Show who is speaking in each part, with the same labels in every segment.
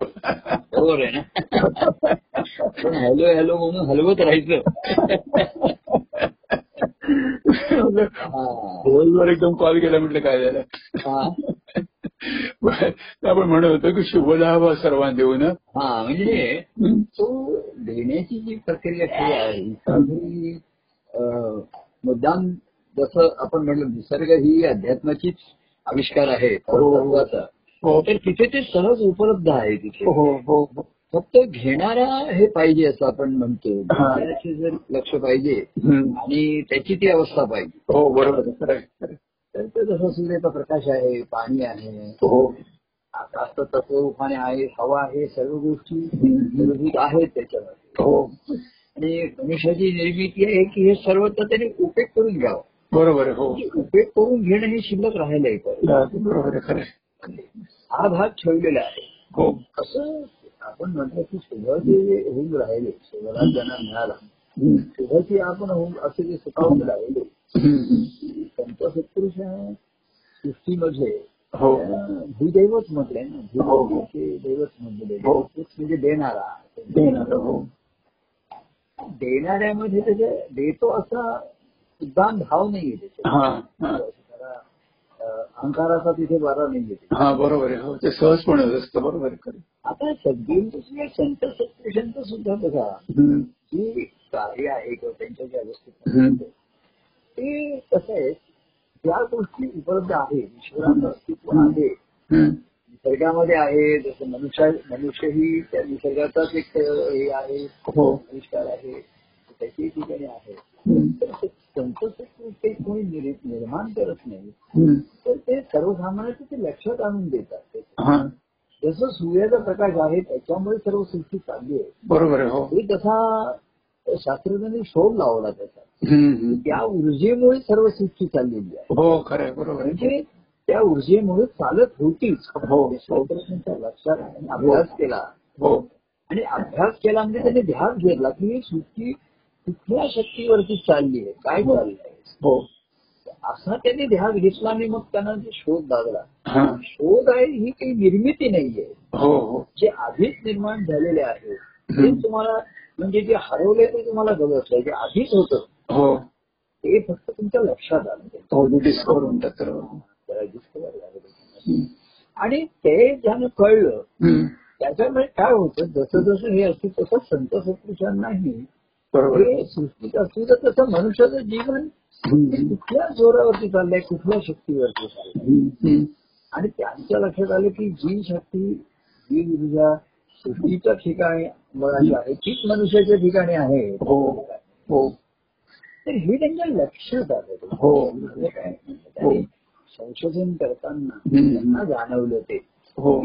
Speaker 1: बरोबर आहे ना? हॅलो हॅलो म्हणून हलवत राहायचं.
Speaker 2: दिवसभर एकदम कॉल केला म्हटलं काय झालं?
Speaker 1: हा.
Speaker 2: आपण म्हणत होतो की शुभलाभ सर्वांना देऊन
Speaker 1: हा म्हणजे तो देण्याची जी प्रक्रिया आहे ही. मुद्दाम जसं आपण म्हटलं निसर्ग ही अध्यात्माचीच आविष्कार आहे
Speaker 2: हो.
Speaker 1: तर तिथे ते सहज उपलब्ध आहे तिथे.
Speaker 2: हो हो हो.
Speaker 1: फक्त घेणारा हे पाहिजे असं आपण म्हणतो.
Speaker 2: हा.
Speaker 1: घेणाऱ्याचे जर लक्ष पाहिजे. आणि त्याची ती अवस्था पाहिजे.
Speaker 2: हो बरोबर.
Speaker 1: तर जसं सूर्याचा प्रकाश आहे पाणी आहे.
Speaker 2: हो.
Speaker 1: आकाश तर तत्वरूपाने आहे हवा आहे सर्व गोष्टी मूलभूत आहेत त्याच्यामध्ये.
Speaker 2: हो.
Speaker 1: आणि मनुष्याची निर्मिती आहे की हे सर्व त्याने उपयोग करून घ्यावं.
Speaker 2: बरोबर हो.
Speaker 1: उपयोग करून घेणं हे शिल्लक
Speaker 2: बरोबर आहे आहे.
Speaker 1: हा भाग ठेवलेला आहे
Speaker 2: हो
Speaker 1: असं आपण म्हटलं की जे होऊन राहिले शुभला ज्यांना मिळाला. शुभाची आपण होऊन असे जे सुखावून राहिले. संत सत्पुरुषांच्या सृष्टीमध्ये
Speaker 2: हो
Speaker 1: भूदैवत म्हटलंय ना
Speaker 2: हो.
Speaker 1: भूदैवते दैवत म्हटलेले
Speaker 2: हो.
Speaker 1: म्हणजे देणारा
Speaker 2: देणार, हो
Speaker 1: देणाऱ्यामध्ये त्याच्या देतो असा उद्दाम भाव नाहीये
Speaker 2: हा हा
Speaker 1: अं, अहंकाराचा तिथे बारा नाहीये तिथे.
Speaker 2: हा बरोबर आहे हो ते सहजपणे असतं बरोबर आहे
Speaker 1: आता सद्गुरूंचं संत सत्पुरुषांचं सुद्धा बघा. जी कार्य आहे किंवा त्यांच्या ज्या गोष्टी. ते कसं आहे ज्या गोष्टी उपलब्ध आहे ईश्वराचं अस्तित्व आहे. निसर्गामध्ये आहे जसं मनुष्य मनुष्य ही त्या निसर्गाचाच एक हे आहे
Speaker 2: हो
Speaker 1: आविष्कार आहे त्याची ठिकाणी आहे. तर संत कोणी निर- निर्माण करत नाही तर ते सर्वसामान्य ते लक्षात आणून देतात
Speaker 2: हा.
Speaker 1: जसं सूर्याचा प्रकाश आहे त्याच्यामुळे सर्व सृष्टी चालली आहे.
Speaker 2: बरोबर आहे हो.
Speaker 1: हे तसा शास्त्रज्ञांनी शोध लावला त्याचा. त्या ऊर्जेमुळे सर्व सृष्टी चाललेली आहे.
Speaker 2: हो खरं बरोबर आहे.
Speaker 1: म्हणजे त्या ऊर्जेमुळे चालत होतीच.
Speaker 2: हो.
Speaker 1: शास्त्रज्ञांच्या लक्षात अभ्यास केला.
Speaker 2: हो.
Speaker 1: आणि अभ्यास केला म्हणजे त्याने ध्यान घेतला की ही सृष्टी कुठल्या शक्तीवरती चालली आहे? काय चाललंय?
Speaker 2: हो.
Speaker 1: असा त्यांनी ध्यान घेतला आणि मग त्यांना ते शोध लागला. शोध आहे ही काही निर्मिती नाहीये.
Speaker 2: हो हो.
Speaker 1: जे आधीच निर्माण झालेले आहे ते तुम्हाला म्हणजे जे हरवले ते तुम्हाला गवसलंय जे आधीच होतं
Speaker 2: हो.
Speaker 1: ते फक्त तुमच्या लक्षात आलं
Speaker 2: डिस्कवर म्हणतात
Speaker 1: त्याला. आणि ते ज्यानं कळलं. त्याच्यामुळे काय होतं जसं जसं हे असतं तसं संत सत्पुरुषांनाही सृष्टीत असलं तर तसं मनुष्याचं जीवन. कुठल्या जोरावरती चाललंय कुठल्या शक्तीवरती चाललंय. आणि त्यांच्या लक्षात आलं की जी शक्ती जी ऊर्जा सृष्टीच्या ठिकाणी मुळाशी आहे तीच मनुष्याच्या ठिकाणी आहे.
Speaker 2: हो हो.
Speaker 1: तर हे त्यांच्या लक्षात आलं.
Speaker 2: हो.
Speaker 1: म्हणजे त्यांनी संशोधन करताना. त्यांना जाणवलं ते.
Speaker 2: हो.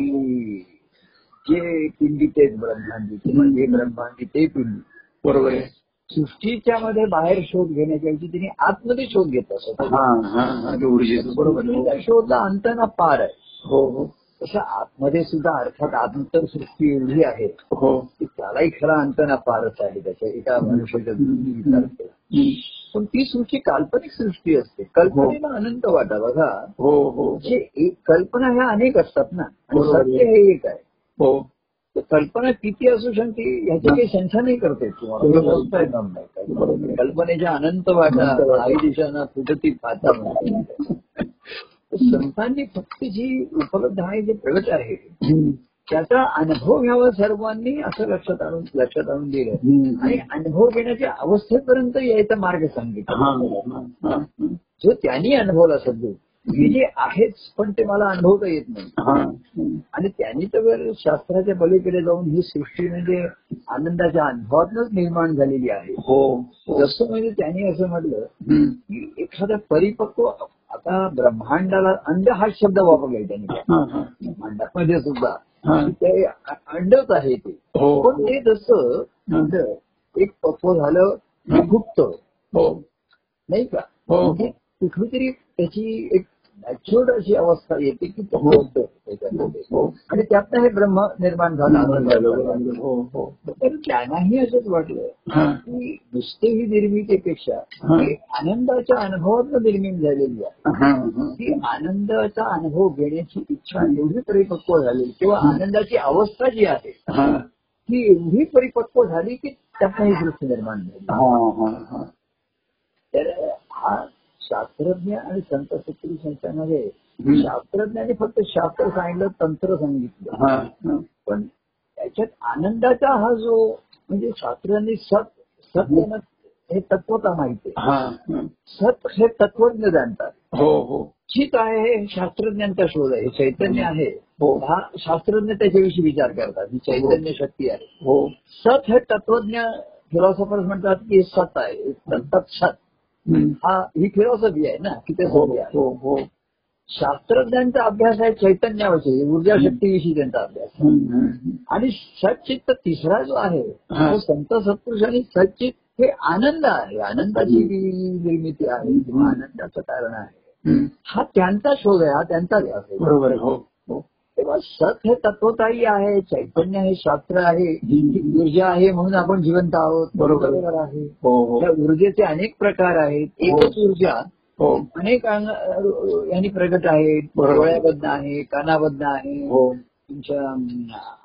Speaker 1: जे पिंडी तेच ब्रह्मांडी किंवा जे ब्रह्मांडी ते पिंडी.
Speaker 2: बरोबर आहे.
Speaker 1: सृष्टीच्या मध्ये बाहेर शोध घेण्याच्या ऐवजी तिने आतमध्ये शोध घेतला स्वतः
Speaker 2: हा हा हा ऊर्जेचं बरोबर.
Speaker 1: शोधला अंत ना पार आहे.
Speaker 2: हो हो.
Speaker 1: तसं आतमध्ये सुद्धा अर्थात आंतर सृष्टी एवढी आहे.
Speaker 2: हो.
Speaker 1: त्यालाही खरा अंत ना पारच आहे त्याच्या एका मनुष्याच्या विचार केला. पण ती सृष्टी काल्पनिक सृष्टी असते. कल्पनेला अनंत वाटा बघा.
Speaker 2: हो हो.
Speaker 1: जे कल्पना ह्या अनेक असतात ना. सत्य हे एक आहे.
Speaker 2: हो.
Speaker 1: कल्पना किती असू शकते? ह्याची काही संख्या नाही करते तुम्हाला.
Speaker 2: बरोबर.
Speaker 1: बोलता येणार नाही काही. कल्पनेच्या अनंत वाटा काही दिशांना फुटती पाहता संतांनी फक्त जी उपलब्ध आहे जे प्रगत आहे. त्याचा अनुभव घ्यावा सर्वांनी असं लक्षात आणून लक्षात आणून दिलं. आणि अनुभव घेण्याच्या अवस्थेपर्यंत यायचा मार्ग सांगितला. जो त्यांनी अनुभवला सध्या हे जे आहेच पण ते मला अनुभवता येत नाही. आणि त्यांनी तर शास्त्राच्या पलीकडे जाऊन ही सृष्टी म्हणजे आनंदाच्या अनुभवातूनच निर्माण झालेली आहे.
Speaker 2: हो.
Speaker 1: जसं म्हणजे त्यांनी असं म्हटलं. की एखादा परिपक्व आता ब्रह्मांडाला अंड हा शब्द वापरलाय त्यांनी. ब्रह्मांडामध्ये सुद्धा. ते अंडच आहे ते.
Speaker 2: हो.
Speaker 1: पण ते जसं अंड एक पक्व झालं गुप्त.
Speaker 2: हो.
Speaker 1: नाही का?
Speaker 2: हो.
Speaker 1: म्हणजे कुठली तरी त्याची एक नॅच्युरल अशी अवस्था येते की तो
Speaker 2: हो. हो.
Speaker 1: आणि त्यातनं हे ब्रह्म निर्माण झालं.
Speaker 2: हो हो.
Speaker 1: तर त्यांनाही असंच वाटलं की नुसते ही निर्मितीपेक्षा आनंदाच्या अनुभवातून निर्मिती झालेली आहे. ती आनंदाचा अनुभव घेण्याची इच्छा एवढी परिपक्व झाली किंवा आनंदाची अवस्था जी आहे
Speaker 2: हा.
Speaker 1: ती एवढी परिपक्व झाली की त्यातनं ही दृष्टी निर्माण झाली. तर हा शास्त्रज्ञ आणि संत सत्पुरुष यांच्यामध्ये. शास्त्रज्ञाने फक्त शास्त्र सांगितलं तंत्र सांगितलं. पण त्याच्यात आनंदाचा हा जो म्हणजे शास्त्रांनी सत सत्य हे तत्वता माहिती आहे. सत हे तत्वज्ञ जाणतात.
Speaker 2: हो हो.
Speaker 1: चित आहे हे शास्त्रज्ञांचा शोध आहे चैतन्य आहे.
Speaker 2: हो.
Speaker 1: हा शास्त्रज्ञ त्याच्याविषयी विचार करतात ही चैतन्य शक्ती आहे.
Speaker 2: हो.
Speaker 1: सत हे तत्वज्ञ फिलॉसॉफर्स म्हणतात की हे सत आहे
Speaker 2: हम्म.
Speaker 1: हा ही फिलॉसॉफी आहे ना की ते
Speaker 2: हो हो हो.
Speaker 1: शास्त्रज्ञांचा अभ्यास आहे चैतन्याविषयी ऊर्जा शक्तीविषयी त्यांचा अभ्यास. आणि सच्चित्त तिसरा जो आहे. तो संत सत्पुरुषांनी सच्चित हे आनंद आहे. आनंदाची निर्मिती आहे किंवा आनंदाचं कारण आहे. हा त्यांचा शोध आहे हा त्यांचा ध्यास आहे.
Speaker 2: बरोबर हो.
Speaker 1: तेव्हा सत हे तत्वताही आहे चैतन्य हे शास्त्र आहे ही ऊर्जा आहे म्हणून आपण जिवंत आहोत.
Speaker 2: बरोबर.
Speaker 1: आहे.
Speaker 2: हो हो.
Speaker 1: त्या ऊर्जेचे अनेक प्रकार आहेत. एकच ऊर्जा
Speaker 2: हो.
Speaker 1: अनेक अंग- यांनी प्रगट आहेत. डोळ्याबद्ध आहे कानाबद्ध आहे.
Speaker 2: हो.
Speaker 1: तुमच्या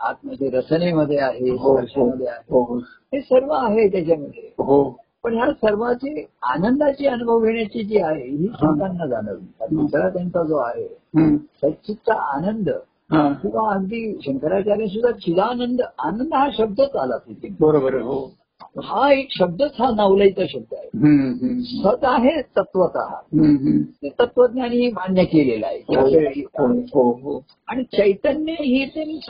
Speaker 1: आतमध्ये रचनेमध्ये आहे
Speaker 2: हो
Speaker 1: स्पर्शामध्ये आहे.
Speaker 2: हो हो.
Speaker 1: हे सर्व आहे त्याच्यामध्ये.
Speaker 2: हो.
Speaker 1: पण ह्या सर्वाची आनंदाची अनुभव घेण्याची जी आहे ही संतांना जाणवली. हा. त्यांचा जो आहे. सच्चितचा आनंद
Speaker 2: हा
Speaker 1: किंवा अगदी शंकराचार्य सुद्धा चिदानंद आनंद हा शब्दच आला तिथे.
Speaker 2: बरोबर हो.
Speaker 1: हा एक शब्दच हा नावलाईचा शब्द आहे. सत आहे तत्वत
Speaker 2: हम्म, हम्म.
Speaker 1: तत्वज्ञानी मान्य केलेला आहे.
Speaker 2: हो. हो हो
Speaker 1: आणि चैतन्य ही ते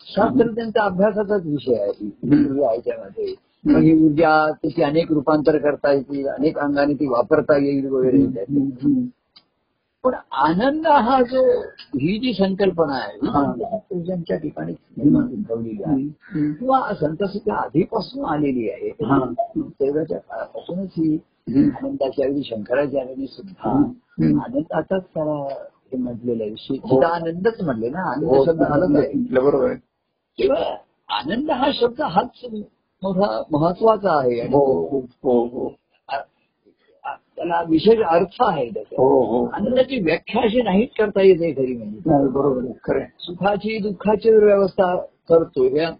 Speaker 1: शास्त्रज्ञांचा अभ्यासाचाच विषय आहे. मग ही ऊर्जा त्याची अनेक रूपांतर करता येतील अनेक अंगाने ती वापरता येईल वगैरे. पण आनंद हा जो ही जी संकल्पना आहे ही
Speaker 2: हा.
Speaker 1: पूजांच्या ठिकाणी निर्माण उद्भवलेली आहे. किंवा संतसुद्धा आधीपासून आलेली आहे
Speaker 2: हा.
Speaker 1: तेव्हाच्या काळापासूनच ही
Speaker 2: हम्म.
Speaker 1: आनंदाची अगदी शंकराचार्यांनी सुद्धा. आनंदाचाच त्याला हे म्हटलेलं आहे
Speaker 2: हो.
Speaker 1: आनंदच म्हटले ना आनंद
Speaker 2: हो
Speaker 1: शब्द आनंद आहे
Speaker 2: बरोबर
Speaker 1: किंवा आनंद हा शब्द हाच मोठा महत्त्वाचा आहे
Speaker 2: हो हो हो
Speaker 1: आ- त्याला विशेष अर्थ आहे त्याचा.
Speaker 2: हो हो.
Speaker 1: आनंदाची व्याख्या अशी नाहीच करता येते खरी म्हणजे.
Speaker 2: बरोबर आहे खरं आहे.
Speaker 1: सुखाची दुःखाची व्यवस्था करतो या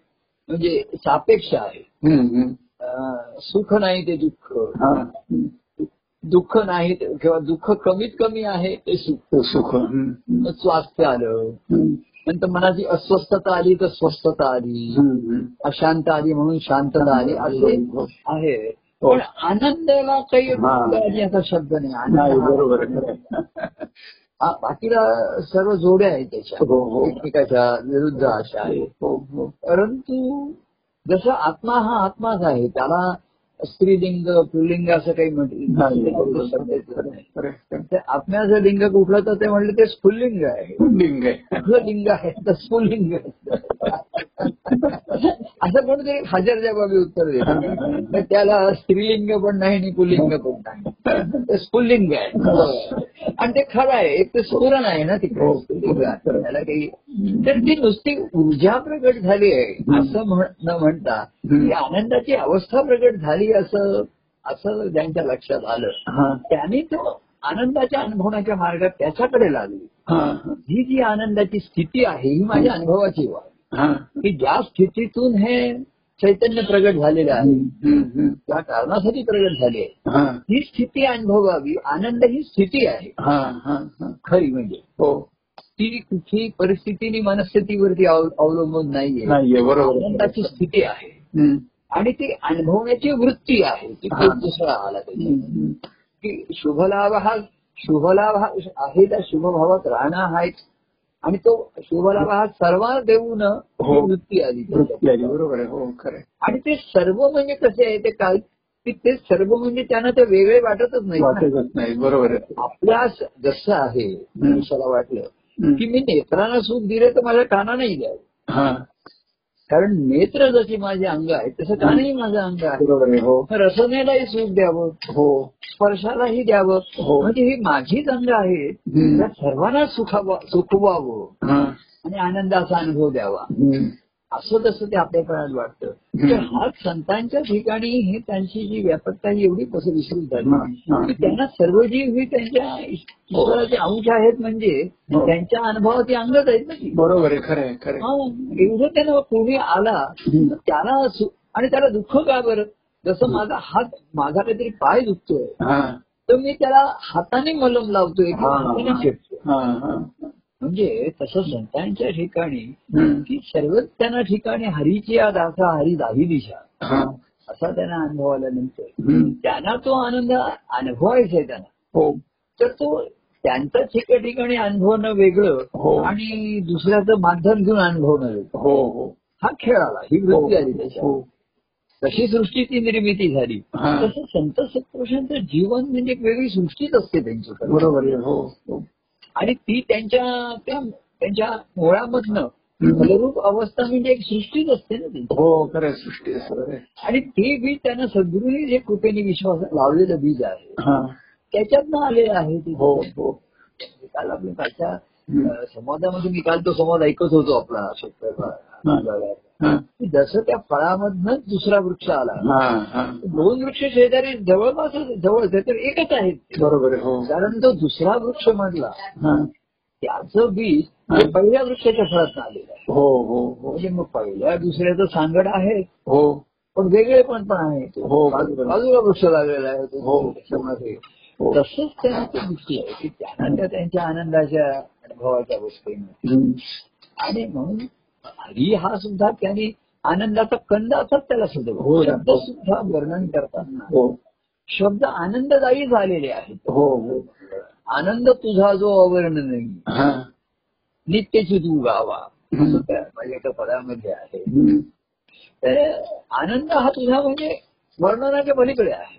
Speaker 1: म्हणजे सापेक्ष आहे. सुख नाही ते दुःख. दुःख नाही ते- किंवा दुःख कमीत कमी आहे ते सुख.
Speaker 2: सुख
Speaker 1: स्वास्थ्य आलं. नंतर मनाची अस्वस्थता आली तर स्वस्थता आली. अशांत आली म्हणून शांतता आली. असे आहे.
Speaker 2: हो.
Speaker 1: पण आनंदाला काही
Speaker 2: हा.
Speaker 1: याचा शब्द नाही हा-
Speaker 2: बरोबर.
Speaker 1: हा, बाकीला सर्व जोड्या आहेत त्याच्या
Speaker 2: हो, हो.
Speaker 1: एकमेकाच्या विरुद्ध अशा आहेत
Speaker 2: हो हो
Speaker 1: परंतु जसं आत्मा हा आत्माच आहे त्याला स्त्रीलिंग पुल्लिंग असं काही म्हटलं आत्म्याचं लिंग कुठलं तर ते म्हणले ते स्फुल्लिंग आहे.
Speaker 2: लिंग आहे.
Speaker 1: कुठलं लिंग आहे? तर स्फुल्लिंग असं कोणतरी हजरच्या बाबी उत्तर देत. त्याला स्त्रीलिंग पण नाही आणि पुल्लिंग पण नाही. ते स्फुल्लिंग आहे. आणि ते खरं आहे. एक ते स्फुरण आहे ना तिकडे. आहे. त्याला काही तर ती नुसती ऊर्जा प्रगट झाली आहे. असं म्हण- न म्हणता ती आनंदाची अवस्था प्रगट झाली असं असं ज्यांच्या लक्षात आलं त्यांनी तो आनंदाच्या अनुभवण्याच्या मार्गात त्याच्याकडे लागली.
Speaker 2: हा.
Speaker 1: जी आनंदाची स्थिती आहे ही माझ्या अनुभवाची वाट. की ज्या स्थितीतून हे चैतन्य प्रगट झालेलं आहे. त्या कारणासाठी प्रगट झाले आहे.
Speaker 2: हा.
Speaker 1: स्थिती अनुभवावी आनंद ही स्थिती आहे.
Speaker 2: हा हा हा.
Speaker 1: खरी म्हणजे.
Speaker 2: हो.
Speaker 1: ती कुठली परिस्थितीनी मनस्थितीवरती अव- अवलंबून नाहीये. आनंदाची स्थिती आहे. आणि ती अनुभवण्याची वृत्ती आहे ती दुसरा आला त्याच्यात की शुभलाभ हा शुभलाभ हा आहे त्या शुभभावात राहणं आहे आणि तो शुभलाभ हा सर्वांना देऊन
Speaker 2: हो.
Speaker 1: वृत्ती आली
Speaker 2: बरोबर आहे. हो आहे.
Speaker 1: आणि ते सर्व म्हणजे कसे आहे ते काय की ते सर्व म्हणजे त्यांना ते वेगळे वाटतच नाही
Speaker 2: नाही बरोबर आहे.
Speaker 1: आपल्या जसं आहे मनुष्याला वाटलं. की मी नेत्रांना सुख दिले तर माझ्या कानानेही द्यावं.
Speaker 2: हा.
Speaker 1: कारण नेत्र जशी माझे अंग आहे तसं कानही माझं अंग आहे
Speaker 2: बरोबर आहे हो
Speaker 1: रसनेलाही सुख द्यावं
Speaker 2: हो
Speaker 1: स्पर्शालाही द्यावं
Speaker 2: हो.
Speaker 1: म्हणजे ही माझीच अंग आहेत. त्या सर्वांना सुखावं सुखवावं. आणि आनंदाचा अनुभव द्यावा. असं तसं ते आपल्या काळात वाटतं हा संतांच्या ठिकाणी हे त्यांची जी व्यापकता आहे एवढी कसं विसरून. की त्यांना सर्व जीव ही त्यांच्या ईश्वराचे अंश आहेत म्हणजे
Speaker 2: हो.
Speaker 1: त्यांच्या अनुभवाची अंगच आहेत ना
Speaker 2: बरोबर आहे खरं आहे खरं.
Speaker 1: हा, एवढं त्यांना कोणी आला. त्याला आणि त्याला दुःख का बरं जसं माझा हात माझा काहीतरी पाय दुखतोय. तर मी त्याला हाताने मलम लावतोय
Speaker 2: हा. हा, हा.
Speaker 1: म्हणजे तसं संतांच्या ठिकाणी. की सर्वच त्यांना ठिकाणी हरीची या दासा हरी दाही दिशा
Speaker 2: हा.
Speaker 1: असा त्यांना अनुभव आल्यानंतर. त्यांना तो आनंद अनुभवायचा आहे त्यांना
Speaker 2: हो
Speaker 1: तर तो त्यांचाच एका ठिकाणी अनुभवणं वेगळं
Speaker 2: हो.
Speaker 1: आणि दुसऱ्याचं माध्यम घेऊन अनुभवणं वेगळं
Speaker 2: हो हो
Speaker 1: हा खेळ आला ही वृत्ती आली त्याच्या
Speaker 2: हो
Speaker 1: तशी सृष्टीची निर्मिती झाली
Speaker 2: हा.
Speaker 1: तसं संत सत्पुरुषांचं जीवन म्हणजे एक वेगळी सृष्टीच असते त्यांच्याकडे
Speaker 2: बरोबर आहे हो हो
Speaker 1: आणि ती त्यांच्या त्या त्यांच्या मुळामधनं. फलरूप अवस्था म्हणजे एक सृष्टीच असते ना त्यांची
Speaker 2: हो खरं सृष्टी आहे.
Speaker 1: आणि ते बीज त्यांना सद्गुरूंनी जे कृपेने विश्वास लावलेलं बीज आहे.
Speaker 2: हा.
Speaker 1: त्याच्यातनं आलेलं आहे ते.
Speaker 2: हो हो.
Speaker 1: काल आपल्या कालच्या संवादामध्ये मी काल तो संवाद ऐकत होतो आपला शेतकऱ्याला की जसं त्या फळामधनच दुसरा वृक्ष आला. दोन वृक्ष शेजारी जवळपास जवळ तर एकच आहेत.
Speaker 2: बरोबर आहे हो.
Speaker 1: कारण तो दुसरा वृक्ष म्हटला
Speaker 2: हा.
Speaker 1: त्याचं बीज पहिल्या वृक्षाच्या फळात आलेलं आहे.
Speaker 2: हो हो हो.
Speaker 1: म्हणजे मग पहिल्या दुसऱ्याचं सांगड आहे.
Speaker 2: हो.
Speaker 1: पण वेगळे पण पण आहे.
Speaker 2: हो.
Speaker 1: बाजूला वृक्ष लागलेला आहे तो.
Speaker 2: हो. हो.
Speaker 1: तसंच त्यांना ते दृष्टी आहे. की त्यांना त्या त्यांच्या आनंदाच्या अनुभवाच्या
Speaker 2: हम्म.
Speaker 1: आणि म्हणून हरी हा सुद्धा त्यांनी आनंदाचा कंद असत त्याला सुद्धा.
Speaker 2: हो.
Speaker 1: शब्द सुद्धा वर्णन करताना
Speaker 2: हो.
Speaker 1: शब्द आनंददायी झालेले आहेत.
Speaker 2: हो हो.
Speaker 1: आनंद तुझा जो अवर्ण नाही
Speaker 2: हा.
Speaker 1: नित्यची तू गावा माझ्या एका पदामध्ये आहे. तर आनंद हा तुझा म्हणजे वर्णनाच्या पलीकडे आहे.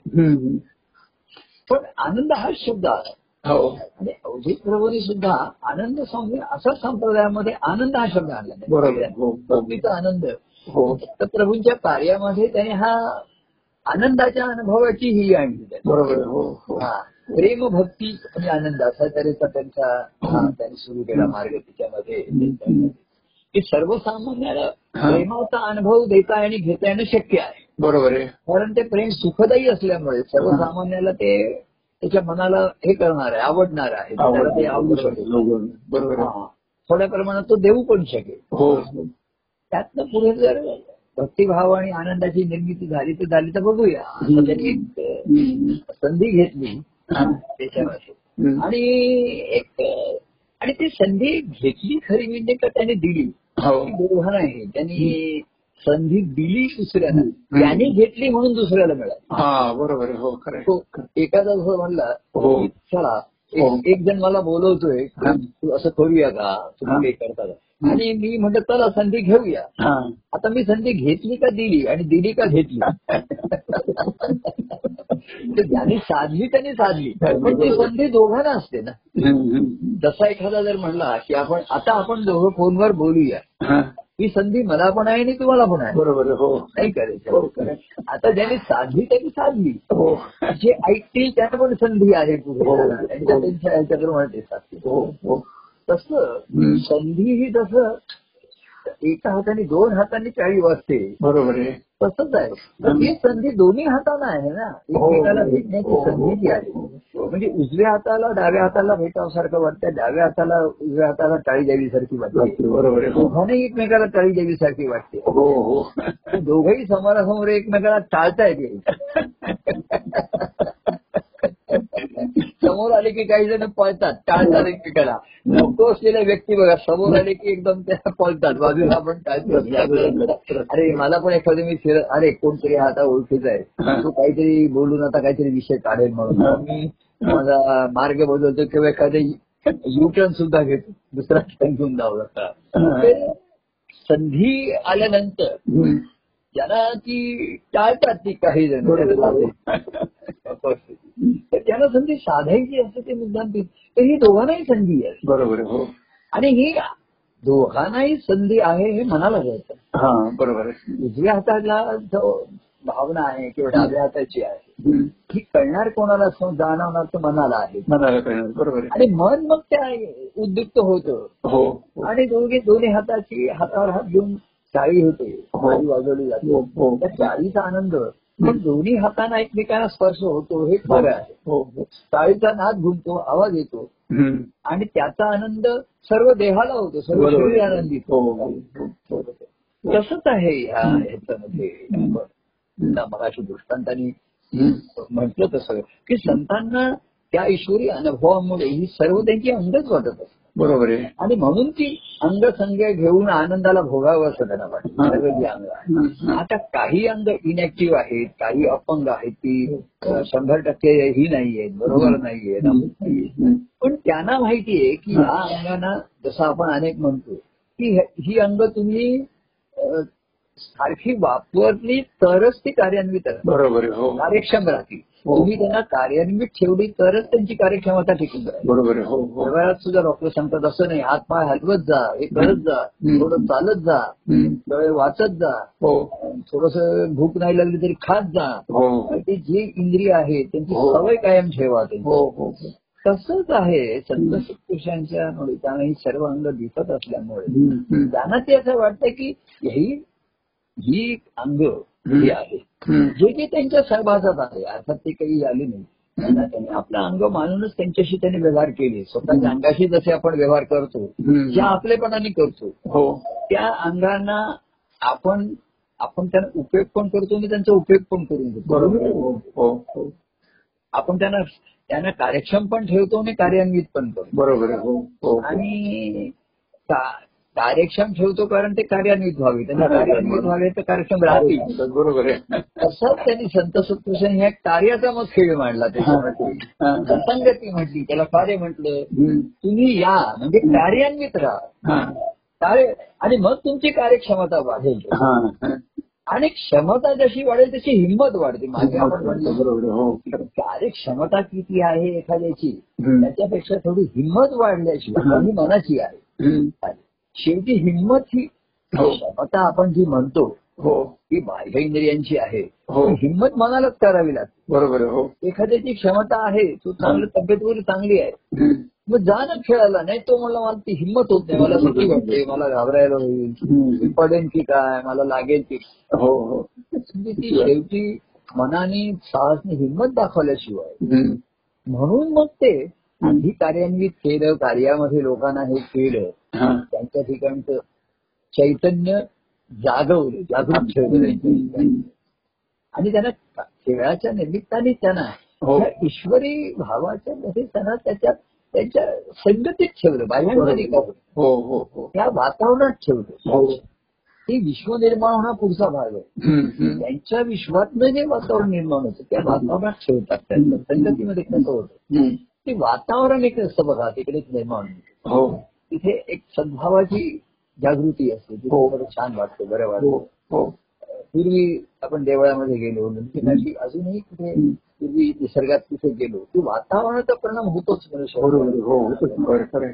Speaker 1: पण आनंद हा शब्द आहे. आणि अवधूत प्रभूंनी सुद्धा आनंद स्वामी असा संप्रदायामध्ये आनंद हा शब्द आणला नाही.
Speaker 2: बरोबर. हो.
Speaker 1: भक्तीचा आनंद
Speaker 2: हो
Speaker 1: तर प्रभूंच्या कार्यामध्ये त्याने हा आनंदाच्या अनुभवाची ही आणली.
Speaker 2: बरोबर. हो हो
Speaker 1: हा प्रेम भक्ती आणि आनंद असा तऱ्हेचा त्यांचा हा, त्यांनी सुरू केला मार्ग तिच्यामध्ये की सर्वसामान्याला
Speaker 2: हा.
Speaker 1: प्रेमाचा अनुभव देता आणि घेता येणं शक्य आहे
Speaker 2: बरोबर आहे
Speaker 1: कारण ते प्रेम सुखदायी असल्यामुळे सर्वसामान्याला ते त्याच्या मनाला हे करणार आहे आवडणार आहे. त्याला ते आवडू शकेल.
Speaker 2: बरोबर.
Speaker 1: थोड्या प्रमाणात तो देऊ पण शकेल.
Speaker 2: हो.
Speaker 1: त्यातनं पुढे जर भक्तिभाव आणि आनंदाची निर्मिती झाली तर झाली तर बघूया. संधी घेतली. त्याच्यामध्ये. आणि एक आणि ती संधी घेतली खरी म्हणजे का त्याने दिली?
Speaker 2: हो.
Speaker 1: ती दोघं नाही त्यांनी संधी दिली दुसऱ्याला
Speaker 2: हम्म.
Speaker 1: त्याने घेतली म्हणून दुसऱ्याला मिळाली
Speaker 2: हा बरोबर. हो.
Speaker 1: तो एखादा असं म्हणला
Speaker 2: हो.
Speaker 1: चला
Speaker 2: हो.
Speaker 1: एक- जण मला बोलवतोय
Speaker 2: हा.
Speaker 1: तू असं करूया का
Speaker 2: हा.
Speaker 1: तुम्ही काही करता का आणि मी म्हणतो चला संधी घेऊया
Speaker 2: हा
Speaker 1: आता मी संधी घेतली का दिली आणि दिली का घेतली ज्यांनी साधली त्यांनी साधली पण ती संधी दोघांना असते ना. जसा एखादा जर म्हणला की आपण आता आपण दोघं फोनवर बोलूया
Speaker 2: हा.
Speaker 1: ही संधी मला पण आहे आणि तुम्हाला पण आहे
Speaker 2: बरोबर. हो
Speaker 1: नाही
Speaker 2: हो,
Speaker 1: करायचं
Speaker 2: खरं.
Speaker 1: आता ज्यांनी साधली त्यांनी साधली
Speaker 2: हो
Speaker 1: जे ऐकतील त्यांना पण संधी आहे
Speaker 2: हो.
Speaker 1: त्यांच्या त्यांच्या ह्याच्याप्रमाणे ते साधतील
Speaker 2: हो हो
Speaker 1: तसं. संधी ही जसं एका हाताने दोन हातांनी चाळी वाजते.
Speaker 2: बरोबर आहे.
Speaker 1: तसंच आहे. तर ती संधी दोन्ही हाताना आहे ना?
Speaker 2: हो.
Speaker 1: एकमेकाला भेटण्याची
Speaker 2: हो.
Speaker 1: संधी जी आहे. म्हणजे उजव्या हाताला डाव्या हाताला भेटावसारखं वाटतं डाव्या हाताला उजव्या हाताला टाळी द्यावीसारखी वाटते
Speaker 2: बरोबर आहे. हो
Speaker 1: दोघांनाही एकमेकाला टाळी द्यावीसारखी वाटते.
Speaker 2: हो हो.
Speaker 1: दोघंही समोरासमोर एकमेकाला टाळता येते समोर आले की काही जण पळतात टाळतात एकमेकाला नको असलेल्या व्यक्ती बघा समोर आले की एकदम त्या पळतात. बाजूला आपण टाळतो अरे मला पण एखादं मी फिर अरे कोणतरी आता ओळखीचा आहे. तो काहीतरी बोलून आता काहीतरी विषय काढेल म्हणून. मी माझा मार्ग बदलतो किंवा एखादं युटर्न सुद्धा घेतो. दुसरा टर्न घेऊन जावं संधी आल्यानंतर. ज्यांना ती टाळतात ती काही जण. तर त्यांना संधी साधायची असते ते मुद्दाम तर ही दोघांनाही संधी आहे.
Speaker 2: बरोबर. हो.
Speaker 1: आणि ही दोघांनाही संधी आहे हे मनाला घ्यायचं
Speaker 2: हा बरोबर
Speaker 1: उजव्या हाताला जो भावना आहे किंवा डाव्या हाताची आहे. ही कळणार कोणाला असं जाणवणार तर मनाला आहे.
Speaker 2: मनाला कळणार बरोबर आहे.
Speaker 1: आणि मन मग त्या उद्युक्त होतं.
Speaker 2: हो हो.
Speaker 1: आणि दोघे दोन्ही हाताची हातावर हात घेऊन टाळी होते
Speaker 2: हो.
Speaker 1: टाळी वाजवली जाते. त्या टाळीचा आनंद मग दोन्ही हातांना एकमेकांना स्पर्श होतो हे खरं आहे
Speaker 2: हो हो
Speaker 1: नाद घुमतो आवाज येतो. आणि त्याचा आनंद सर्व देहाला होतो सर्व. शरीर आनंदित
Speaker 2: हो
Speaker 1: होतं.
Speaker 2: हो.
Speaker 1: तसंच आहे ह्या ह्याच्यामध्ये मगाशी दृष्टांतानी. म्हटलं तसं की संतांना त्या ईश्वरी अनुभवामुळे ही सर्व त्यांची अंगच वाटत असतात
Speaker 2: बरोबर आहे.
Speaker 1: आणि म्हणून ती अंगसंख्या घेऊन आनंदाला भोगावं असं त्यांना वाटतं.
Speaker 2: हा.
Speaker 1: अंग आहे. आता काही अंग इनॅक्टिव्ह आहेत काही अपंग आहेत ती अ, शंभर टक्के ही नाहीये बरोबर नाहीये अमुक नाहीये
Speaker 2: हम्म.
Speaker 1: पण त्यांना माहितीये की ह्या अंगांना जसं आपण अनेक म्हणतो की हे- ही अंग तुम्ही सारखी वापरली तरच ती कार्यान्वित.
Speaker 2: बरोबर आहे हो.
Speaker 1: कार्यक्षम राहतील.
Speaker 2: हो.
Speaker 1: तुम्ही त्यांना कार्यान्वित ठेवली तरच त्यांची कार्यक्षमता टिकून राहील
Speaker 2: बरोबर हो हो
Speaker 1: व्यवहारात सुद्धा डॉक्टर सांगतात असं नाही हात पाय हलवत जा हे करत जा. थोडं चालत जा. डोळे वाचत जा
Speaker 2: हो
Speaker 1: थोडस भूक नाही लागली तरी खात जा
Speaker 2: हो
Speaker 1: ती जी इंद्रिय आहे त्यांची
Speaker 2: हो.
Speaker 1: सवय कायम ठेवा.
Speaker 2: हो हो
Speaker 1: तसंच आहे संत सत्पुरुषांच्या त्यांना ही सर्व अंग दिसत असल्यामुळे. त्यांना ते असं वाटतं की ही ही अंग जी आहे. जे जे त्यांच्या सहभागात आहे अर्थात ते काही आले नाही. त्यांना त्यांनी आपलं अंग मानूनच त्यांच्याशी त्यांनी व्यवहार केले. स्वतःच्या अंगाशी जसे आपण व्यवहार करतो. ज्या आपलेपणाने करतो.
Speaker 2: हो.
Speaker 1: त्या अंगांना आपण आपण त्यांना उपयोग पण करतो आणि त्यांचा उपयोग पण करून
Speaker 2: बरोबर.
Speaker 1: घेतो
Speaker 2: हो. हो. हो
Speaker 1: आपण त्यांना त्यांना कार्यक्षम पण ठेवतो आणि कार्यान्वित पण करतो.
Speaker 2: बरोबर
Speaker 1: आणि कार्यक्षम ठेवतो कारण ते कार्यान्वित व्हावे त्यांना कार्यान्वित व्हावे तर कार्यक्षम राहतील
Speaker 2: बरोबर आहे
Speaker 1: तसंच त्यांनी संत सत्पुरुषांनी ह्या कार्याचा मग खेळ मांडला त्याच्यामध्ये
Speaker 2: हा.
Speaker 1: संगती म्हटली त्याला कार्य म्हटलं. तुम्ही या म्हणजे कार्यान्वित राहा
Speaker 2: हा.
Speaker 1: कार्य आणि मग तुमची कार्यक्षमता वाढेल
Speaker 2: हा. हा.
Speaker 1: आणि क्षमता जशी वाढेल तशी हिंमत वाढते मागे
Speaker 2: बरोबर. हो
Speaker 1: कार्यक्षमता किती आहे एखाद्याची. त्याच्यापेक्षा थोडी हिंमत वाढल्याशिवाय
Speaker 2: हा.
Speaker 1: कमी मनाची आहे. शेवटी हिंमत ही
Speaker 2: हो.
Speaker 1: क्षमता आपण जी म्हणतो
Speaker 2: हो
Speaker 1: ती बाह्य इंद्रियांची आहे
Speaker 2: हो.
Speaker 1: हिंमत मनालाच करावी लागते
Speaker 2: बरोबर. हो
Speaker 1: एखाद्याची क्षमता आहे तो चांगली तब्येत वगैरे चांगली आहे. मग जा ना खेळायला नाही तो मला मला ती हिंमत होत नाही मला भीती वाटते मला घाबरायला होईल पडेन की काय मला लागेल की.
Speaker 2: हो हो
Speaker 1: म्हणजे ती शेवटी मनाने साहसने हिंमत दाखवल्याशिवाय. म्हणून मग ते आधी कार्यान्वित केलं कार्यामध्ये लोकांना हे केलं
Speaker 2: हा.
Speaker 1: त्यांच्या ठिकाणचं चैतन्य जागवलं जागृत ठेवलं. आणि त्यांना खेळाच्या निमित्ताने त्यांना
Speaker 2: हो.
Speaker 1: ईश्वरी भावाच्या मध्ये त्यांना त्याच्यात त्यांच्या संगतीत ठेवलं होईना.
Speaker 2: हो हो
Speaker 1: त्या वातावरणात ठेवलं
Speaker 2: हो
Speaker 1: ते विश्व निर्माण हा पुढचा भाग आहे. त्यांच्या विश्वातनं जे वातावरण निर्माण होतं त्या वातावरणात ठेवतात त्यांना संगतीमध्ये कसं होतं. ते वातावरण एक असतं बघा तिकडेच निर्माण होतं.
Speaker 2: हो
Speaker 1: तिथे एक सद्भावाची जागृती असते तिथे
Speaker 2: हो.
Speaker 1: छान वाटतं बरं
Speaker 2: हो
Speaker 1: वाटतं.
Speaker 2: हो
Speaker 1: पूर्वी आपण देवळामध्ये गेलो नंतर अशी अजूनही कुठे पूर्वी निसर्गात कुठे गेलो. की वातावरणाचा परिणाम होतोच मनुष्यावर.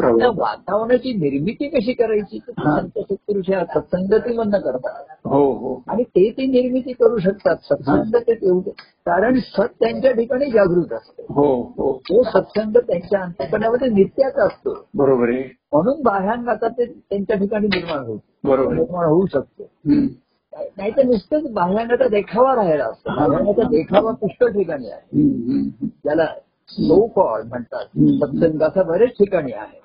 Speaker 1: वातावरणाची निर्मिती कशी करायची. संत सत्पुरुष या सत्संगतीमधनं करतात.
Speaker 2: हो हो.
Speaker 1: आणि ते ती निर्मिती करू शकतात. सत्संगतेत येऊ कारण सत त्यांच्या ठिकाणी जागृत असतं.
Speaker 2: हो हो.
Speaker 1: तो सत्संग त्यांच्या अंतकरणामध्ये नित्याचा असतो.
Speaker 2: बरोबर आहे.
Speaker 1: म्हणून बाह्यांगाचा ते त्यांच्या ठिकाणी निर्माण होतो
Speaker 2: बरोबर.
Speaker 1: निर्माण होऊ शकतो. नाही तर नुसतंच बाह्यांगाचा देखावा राहिला असतो. बाह्यांगाचा देखावा पुष्कळ ठिकाणी आहे. ज्याला लो कॉड म्हणतात बरेच ठिकाणी आहे.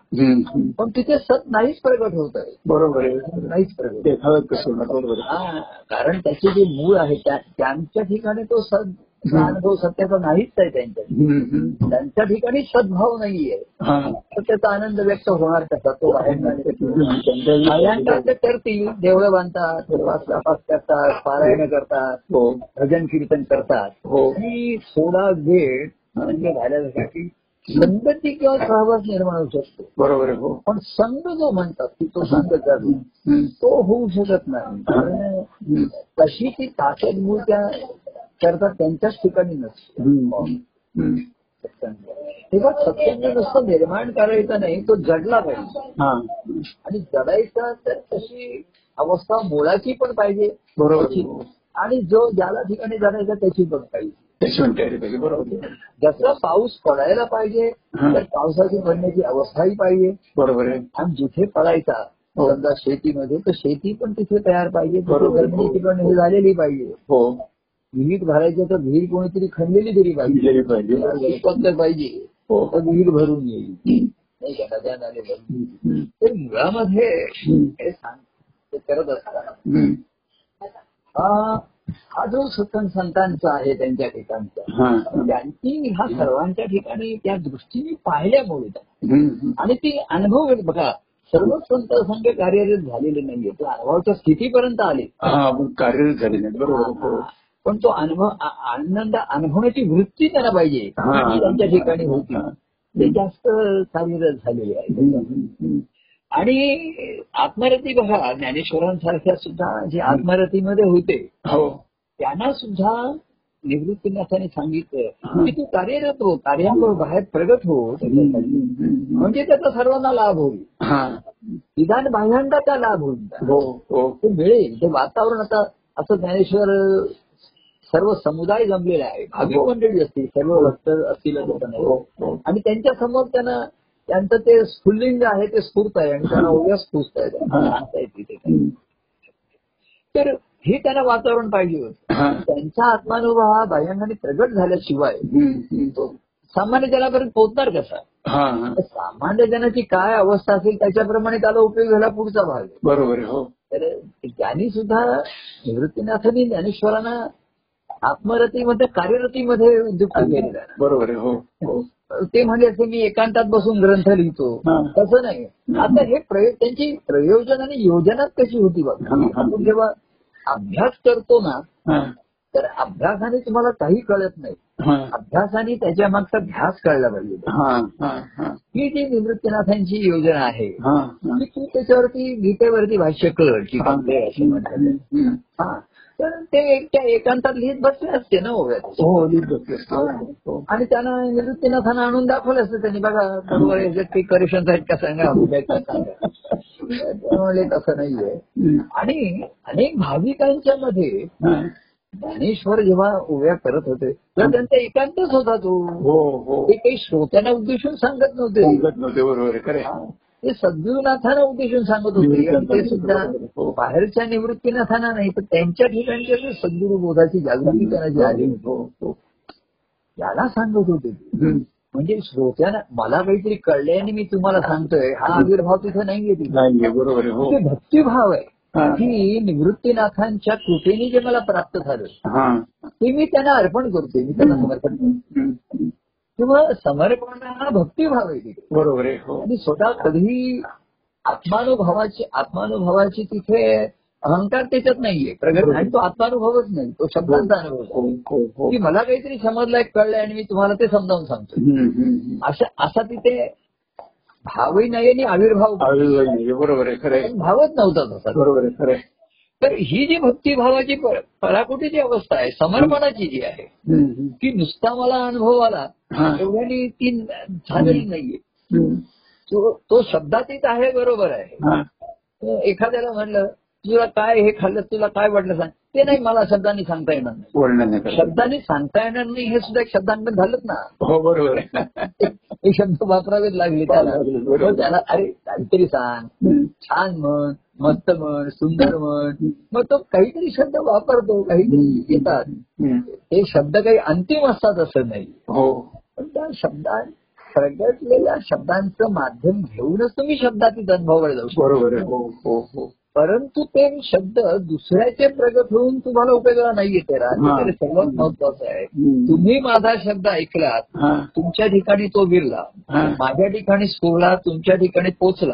Speaker 1: पण तिथे सत नाहीच प्रगट होत आहे.
Speaker 2: बरोबर आहे.
Speaker 1: नाहीच प्रगट. हा कारण त्याचे जे मूळ आहे त्या- त्यांच्या ठिकाणी तो सद. अनुभव सत्याचा नाहीच आहे त्यांच्या. त्यांच्या ठिकाणी सद्भाव नाहीये.
Speaker 2: हा.
Speaker 1: तर त्याचा आनंद व्यक्त होणार कसा? तो बाह्यांगाचे करतील देवळं बांधतात वाचनापास करतात पारायण करतात
Speaker 2: हो.
Speaker 1: भजन कीर्तन करतात.
Speaker 2: हो.
Speaker 1: आणि थोडा वेळ म्हणजे घालण्यासाठी संगती किंवा सहवास निर्माण होऊ शकतो.
Speaker 2: बरोबर आहे हो.
Speaker 1: पण संघ जो म्हणतात की तो संघ जातो. तो होऊ शकत नाही. कारण तशी ती ताकद मूळ त्या करतात त्यांच्याच ठिकाणी नसते. तेव्हा सत्संग नुसतं निर्माण करायचा नाही तो जडला पाहिजे.
Speaker 2: हा.
Speaker 1: आणि जडायचा तर तशी अवस्था मुळाची पण पाहिजे.
Speaker 2: बरोबर
Speaker 1: त्याची- आणि जो ज्याला ठिकाणी जडायचा त्याची पण पाहिजे. जसं पाऊस पडायला पाहिजे
Speaker 2: हा.
Speaker 1: तर पावसाची पडण्याची अवस्थाही पाहिजे.
Speaker 2: बरोबर आहे.
Speaker 1: आणि जिथे पडायचा. समजा शेतीमध्ये तर शेती पण तिथे तयार पाहिजे
Speaker 2: बरोबर.
Speaker 1: झालेली पाहिजे.
Speaker 2: हो.
Speaker 1: विहीर भरायचं तर विहीर कोणीतरी खणलेली तरी पाहिजे.
Speaker 2: पाहिजे.
Speaker 1: पाहिजे. तर विहीर भरून येईल.
Speaker 2: हम्म.
Speaker 1: तर मुळामध्ये
Speaker 2: हम्म.
Speaker 1: हे सांग ते करत
Speaker 2: हम्म.
Speaker 1: हा हा जो सत्संग संतांचा आहे त्यांच्या ठिकाणचा. त्यांची हा सर्वांच्या ठिकाणी त्या दृष्टीने पाहिल्यामुळे. आणि ती अनुभव बघा सर्व संत संघ कार्यरत झालेले नाहीये ते अनुभवाच्या स्थितीपर्यंत आले
Speaker 2: हा कार्यरत झाले नाही बरोबर.
Speaker 1: पण तो अनुभव आनंद अनुभवण्याची वृत्ती त्यांना पाहिजे त्यांच्या ठिकाणी होती. ते जास्त कार्यरत झालेले आहे. आणि आत्मरती बघा ज्ञानेश्वरांसारख्या सुद्धा जे आत्मरतीमध्ये होते
Speaker 2: हो.
Speaker 1: त्यांना सुद्धा निवृत्तीनाथाने सांगितलं.
Speaker 2: हा.
Speaker 1: की तू कार्यरत हो कार्यावर बाहेर प्रगत हो. म्हणजे त्याचा सर्वांना लाभ होईल.
Speaker 2: हा.
Speaker 1: निदान बाह्यांचा लाभ होईल.
Speaker 2: हो हो.
Speaker 1: ते मिळेल. ते वातावरण आता असं ज्ञानेश्वर सर्व समुदाय जमलेला आहे. भाविक मंडळी असतील सर्व भक्त असतील
Speaker 2: हो हो.
Speaker 1: आणि त्यांच्यासमोर त्यांना त्यांचं ते स्फुल्लिंग आहे ते स्फूर्त आहे आणि त्यांना उद्या स्फूर्त आहे.
Speaker 2: हा.
Speaker 1: तर हे त्यांना वातावरण पाहिजे होतं. त्यांचा आत्मानुभव हा बाह्यांगाने प्रगट झाल्याशिवाय सामान्य जनापर्यंत पोहोचणार कसा? सामान्य जनाची काय अवस्था असेल त्याच्याप्रमाणे त्याला उपयोग झाला पुढचा भाग.
Speaker 2: बरोबर हो.
Speaker 1: तर त्यांनी सुद्धा निवृत्तीनाथांनी ज्ञानेश्वरांना आत्मरतीमध्ये कार्यरतीमध्ये उद्युक्त केलेला.
Speaker 2: बरोबर हो हो.
Speaker 1: ते म्हणजे असे मी एकांतात बसून ग्रंथ लिहितो. तसं नाही आता हे प्रयोग त्यांची प्रयोजन आणि योजनाच कशी होती बघा. आपण जेव्हा अभ्यास करतो ना. तर अभ्यासाने तुम्हाला काही कळत नाही. अभ्यासाने त्याच्या मागचा ध्यास कळला पाहिजे
Speaker 2: हा.
Speaker 1: जी निवृत्तीनाथांची योजना आहे तू त्याच्यावरती गीतेवरती भाष्य कर की. हा तर ते एकट्या एकांतात लिहित बसले असते ना
Speaker 2: हो लिहित बसले असते. हो.
Speaker 1: आणि त्यांना निवृत्तीनाथांना आणून दाखवलं असतं त्यांनी. बघा बरोबर याच्यात करेक्शन आहेत का सांगा म्हणले तसं नाहीये. आणि अनेक भाविकांच्या मध्ये
Speaker 2: हा.
Speaker 1: ज्ञानेश्वर जेव्हा उभ्या करत होते तर त्यांचा एकांतच होता तो.
Speaker 2: हो हो.
Speaker 1: ते काही श्रोत्यांना उद्देशून सांगत नव्हते.
Speaker 2: सांगत नव्हते बरोबर
Speaker 1: ते सद्गुरुनाथांना उद्देशून सांगत होते. ते सुद्धा बाहेरच्या निवृत्तीनाथांना नाही पण त्यांच्या ठिकाणच्या जे सद्गुरु बोधाची जागृती जी आली.
Speaker 2: हो हो.
Speaker 1: त्याला सांगत होते. म्हणजे श्रोत्यांना मला काहीतरी कळलंय आणि मी तुम्हाला सांगतोय हा आविर्भाव तिथे नाहीये तिथे.
Speaker 2: नाहीये बरोबर हो.
Speaker 1: भक्तिभाव आहे.
Speaker 2: हा.
Speaker 1: की निवृत्तीनाथांच्या कृपेने जे मला प्राप्त झालं
Speaker 2: हा.
Speaker 1: ते मी त्यांना अर्पण करतोय मी त्यांना समर्पण करतो. किंवा समर्पण भक्तिभाव आहे तिथे
Speaker 2: बरोबर आहे हो.
Speaker 1: आणि स्वतः कधीही आत्मानुभवाची आत्मानुभवाची तिथे अहंकार त्याच्यात नाहीये. प्रगत आणि तो आत्मानुभवच नाही तो शब्दांचा अनुभव
Speaker 2: हो
Speaker 1: आहे.
Speaker 2: हो
Speaker 1: की मला काहीतरी समजलंय कळलंय आणि मी तुम्हाला ते समजावून सांगतो. अशा असा तिथे भावही नाही आणि आविर्भाव
Speaker 2: बरोबर आहे खरं
Speaker 1: भावच नव्हता तसा.
Speaker 2: बरोबर आहे खरं.
Speaker 1: तर ही जी भक्तिभावाची पराकुटीची अवस्था आहे समर्पणाची जी आहे. की नुसता मला अनुभव आला. एवढ्याने ती झालेली नाहीये. तो तो शब्दातीत आहे बरोबर आहे. एखाद्याला म्हणलं तुला काय हे खाल्लं तुला काय वाटलं सांग. ते नाही मला शब्दांनी सांगता येणार नाही. शब्दांनी सांगता येणार नाही हे सुद्धा एक शब्दांकडे झालंच ना.
Speaker 2: हो बरोबर आहे.
Speaker 1: हे शब्द वापरावेच लागले त्याला. त्याला अरे काहीतरी सांग. छान म्हण. मस्त म्हण सुंदर म्हण मग तो काहीतरी शब्द वापरतो काहीतरी येतात. हे शब्द काही अंतिम असतात असं नाही.
Speaker 2: हो.
Speaker 1: पण त्या शब्दां प्रगटलेल्या शब्दांचं माध्यम घेऊनच तुम्ही शब्दातीत अनुभवाला जाऊ शकता.
Speaker 2: बरोबर हो हो हो.
Speaker 1: परंतु ते शब्द दुसऱ्याचे प्रगट होऊन तुम्हाला उपयोगाला नाही येते सर्वात महत्वाचं आहे. तुम्ही माझा शब्द ऐकलात. तुमच्या ठिकाणी तो विरला. माझ्या ठिकाणी स्फुरला तुमच्या ठिकाणी पोचला.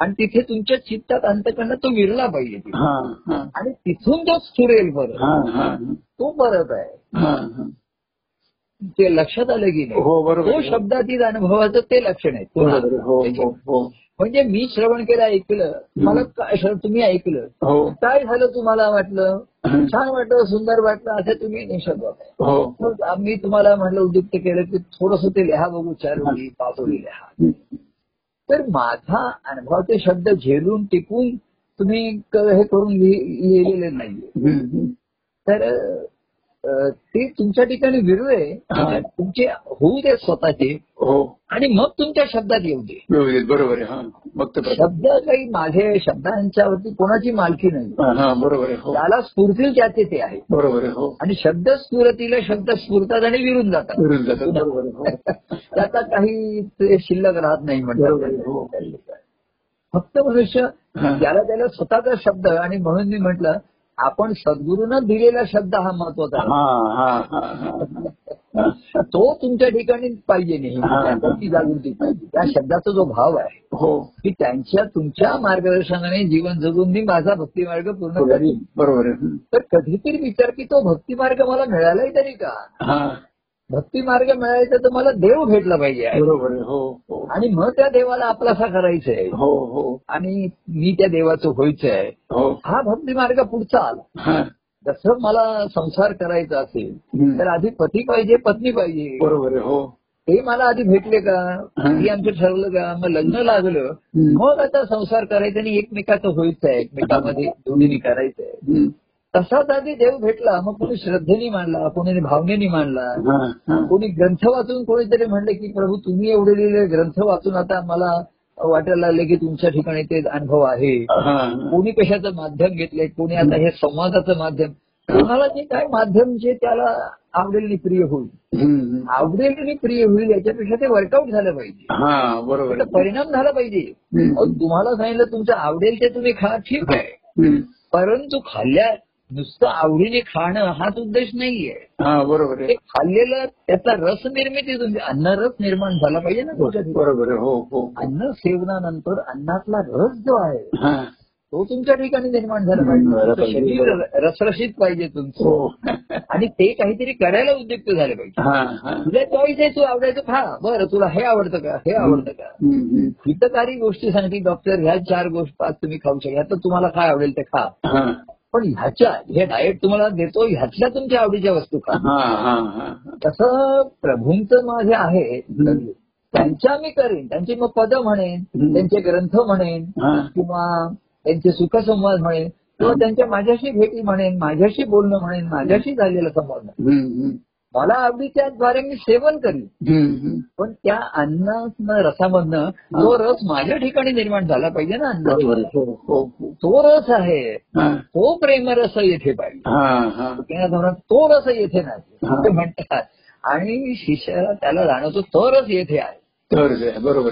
Speaker 1: आणि तिथे तुमच्या चित्तात अंतकरणात तो विरला पाहिजे. आणि तिथून स्फुरेल परत
Speaker 2: हा. हा.
Speaker 1: तो परत आहे. ते लक्षात आलं की नाही
Speaker 2: हो
Speaker 1: तो. शब्दातील अनुभवाचं ते लक्षण आहे म्हणजे मी श्रवण केलं ऐकलं. मला काय तुम्ही ऐकलं.
Speaker 2: हो.
Speaker 1: काय झालं तुम्हाला वाटलं? छान वाटलं सुंदर वाटलं असं तुम्ही निषेध होता
Speaker 2: हो.
Speaker 1: आम्ही तुम्हाला म्हटलं उद्युक्त केलं की थोडस ते लिहा बघू चार ओळी पाच ओळी लिहा. तर माझा अनुभवाचे शब्द झेलून टिकून तुम्ही हे करून लिहि- लिहिलेले नाहीये. तर ते तुमच्या ठिकाणी
Speaker 2: हा.
Speaker 1: तुमचे होऊ दे स्वतःचे.
Speaker 2: हो.
Speaker 1: आणि मग तुमच्या शब्दात येऊ दे.
Speaker 2: बरोबर आहे. मग.
Speaker 1: शब्द काही माझे शब्दांच्यावरती कोणाची मालकी नाही.
Speaker 2: हा, हा बरोबर आहे. हो.
Speaker 1: त्याला स्फूर्तील त्याचे ते आहे.
Speaker 2: बरोबर आहे हो.
Speaker 1: आणि शब्द स्फुरतीला शब्द स्फुरतात आणि विरून जातात.
Speaker 2: विरून जातात. बरोबर आहे हो.
Speaker 1: त्याचा काही ते शिल्लक राहत नाही. म्हणतात. फक्त मनुष्य. त्याला त्याला स्वतःचा शब्द आणि म्हणून मी म्हटलं आपण सद्गुरूनं दिलेला शब्द हा महत्त्वाचा आहे. तो तुमच्या ठिकाणी पाहिजे
Speaker 2: हा.
Speaker 1: ती जागृती पाहिजे. त्या शब्दाचा जो भाव आहे
Speaker 2: हो.
Speaker 1: की त्यांच्या तुमच्या मार्गदर्शनाने जीवन जगून मी माझा भक्ती मार्ग पूर्ण करीन.
Speaker 2: बरोबर
Speaker 1: तर कधीतरी विचार की तो भक्ती मार्ग मला मिळालाही तरी का?
Speaker 2: हा.
Speaker 1: भक्ती मार्ग मिळायचा तर मला देव भेटला पाहिजे.
Speaker 2: बरोबर आहे हो.
Speaker 1: आणि मग त्या देवाला आपलासा करायचंय.
Speaker 2: हो हो.
Speaker 1: आणि मी त्या देवाचं व्हायचंय.
Speaker 2: हो.
Speaker 1: हा भक्ती मार्ग पुढचा आला.
Speaker 2: हा.
Speaker 1: जसं मला संसार करायचा असेल. तर आधी पती पाहिजे पत्नी पाहिजे.
Speaker 2: बरोबर आहे हो.
Speaker 1: ते मला आधी भेटले का? हे. आमचं ठरलं का? मग लग्न लागलं. मग आता संसार करायचा आणि एकमेकाचं व्हायचं आहे एकमेकामध्ये दोन्हीनी करायचंय.
Speaker 2: हम्म.
Speaker 1: तसाच आधी देव भेटला मग कोणी श्रद्धेने मानला कोणी भावनेने मानला. कोणी ग्रंथ वाचून कोणीतरी म्हणले की प्रभू तुम्ही एवढे लिहिले ग्रंथ वाचून आता मला वाटायला लागले की तुमच्या ठिकाणी ते अनुभव आहे. कोणी कशाचं माध्यम घेतलंय? कोणी आता हे संवादाचं माध्यम? कोणाला जे काय माध्यम जे त्याला आवडेल प्रिय होईल. आवडेल आणि प्रिय होईल याच्यापेक्षा ते वर्कआउट झालं पाहिजे.
Speaker 2: बरोबर.
Speaker 1: परिणाम झाला पाहिजे. तुम्हाला सांगितलं तुमचं आवडेल ते तुम्ही खा ठीक आहे. परंतु खाल्ल्या नुसतं आवडीने खाणं हाच उद्देश नाहीये.
Speaker 2: हा बरोबर
Speaker 1: ते
Speaker 2: आहे
Speaker 1: खाल्लेलं त्याचा रस निर्मिती तुमची अन्न रस निर्माण झाला पाहिजे ना.
Speaker 2: बरोबर हो हो.
Speaker 1: अन्न सेवनानंतर अन्नातला रस जो आहे
Speaker 2: हा.
Speaker 1: तो तुमच्या ठिकाणी निर्माण झाला पाहिजे. रसरशीत पाहिजे तुमचं.
Speaker 2: हो.
Speaker 1: आणि ते काहीतरी करायला उद्युक्त झाले पाहिजे.
Speaker 2: हा हा.
Speaker 1: तुला चॉईस आहे तू आवडायचं खा बरं तुला हे आवडतं का हे आवडतं का. हितकारी गोष्टी सांगते डॉक्टर ह्या चार गोष्टी पाच तुम्ही खाऊ शकता तर तुम्हाला काय आवडेल ते खा. पण ह्याच्या हे डाएट तुम्हाला देतो ह्यातल्या तुमच्या आवडीच्या वस्तू
Speaker 2: हा हा हा.
Speaker 1: तसं प्रभूंचं माझे आहे त्यांच्या मी करेन त्यांची मग पद म्हणेन. त्यांचे ग्रंथ म्हणेन किंवा त्यांचे सुखसंवाद म्हणेन किंवा त्यांच्या माझ्याशी भेटी म्हणेन माझ्याशी बोलणं म्हणेन माझ्याशी झालेलं संवाद मला आवडीच्याद्वारे मी सेवन करीन. पण त्या अन्नातनं रसामधनं तो रस माझ्या ठिकाणी निर्माण झाला पाहिजे ना अन्न.
Speaker 2: हो हो हो.
Speaker 1: तो रस आहे. तो प्रेमरस येथे पाहिजे.
Speaker 2: हा हा.
Speaker 1: तो रस येथे नाही. ते म्हणतात. आणि शिष्याला त्याला जाणवतो तो रस येथे आहे.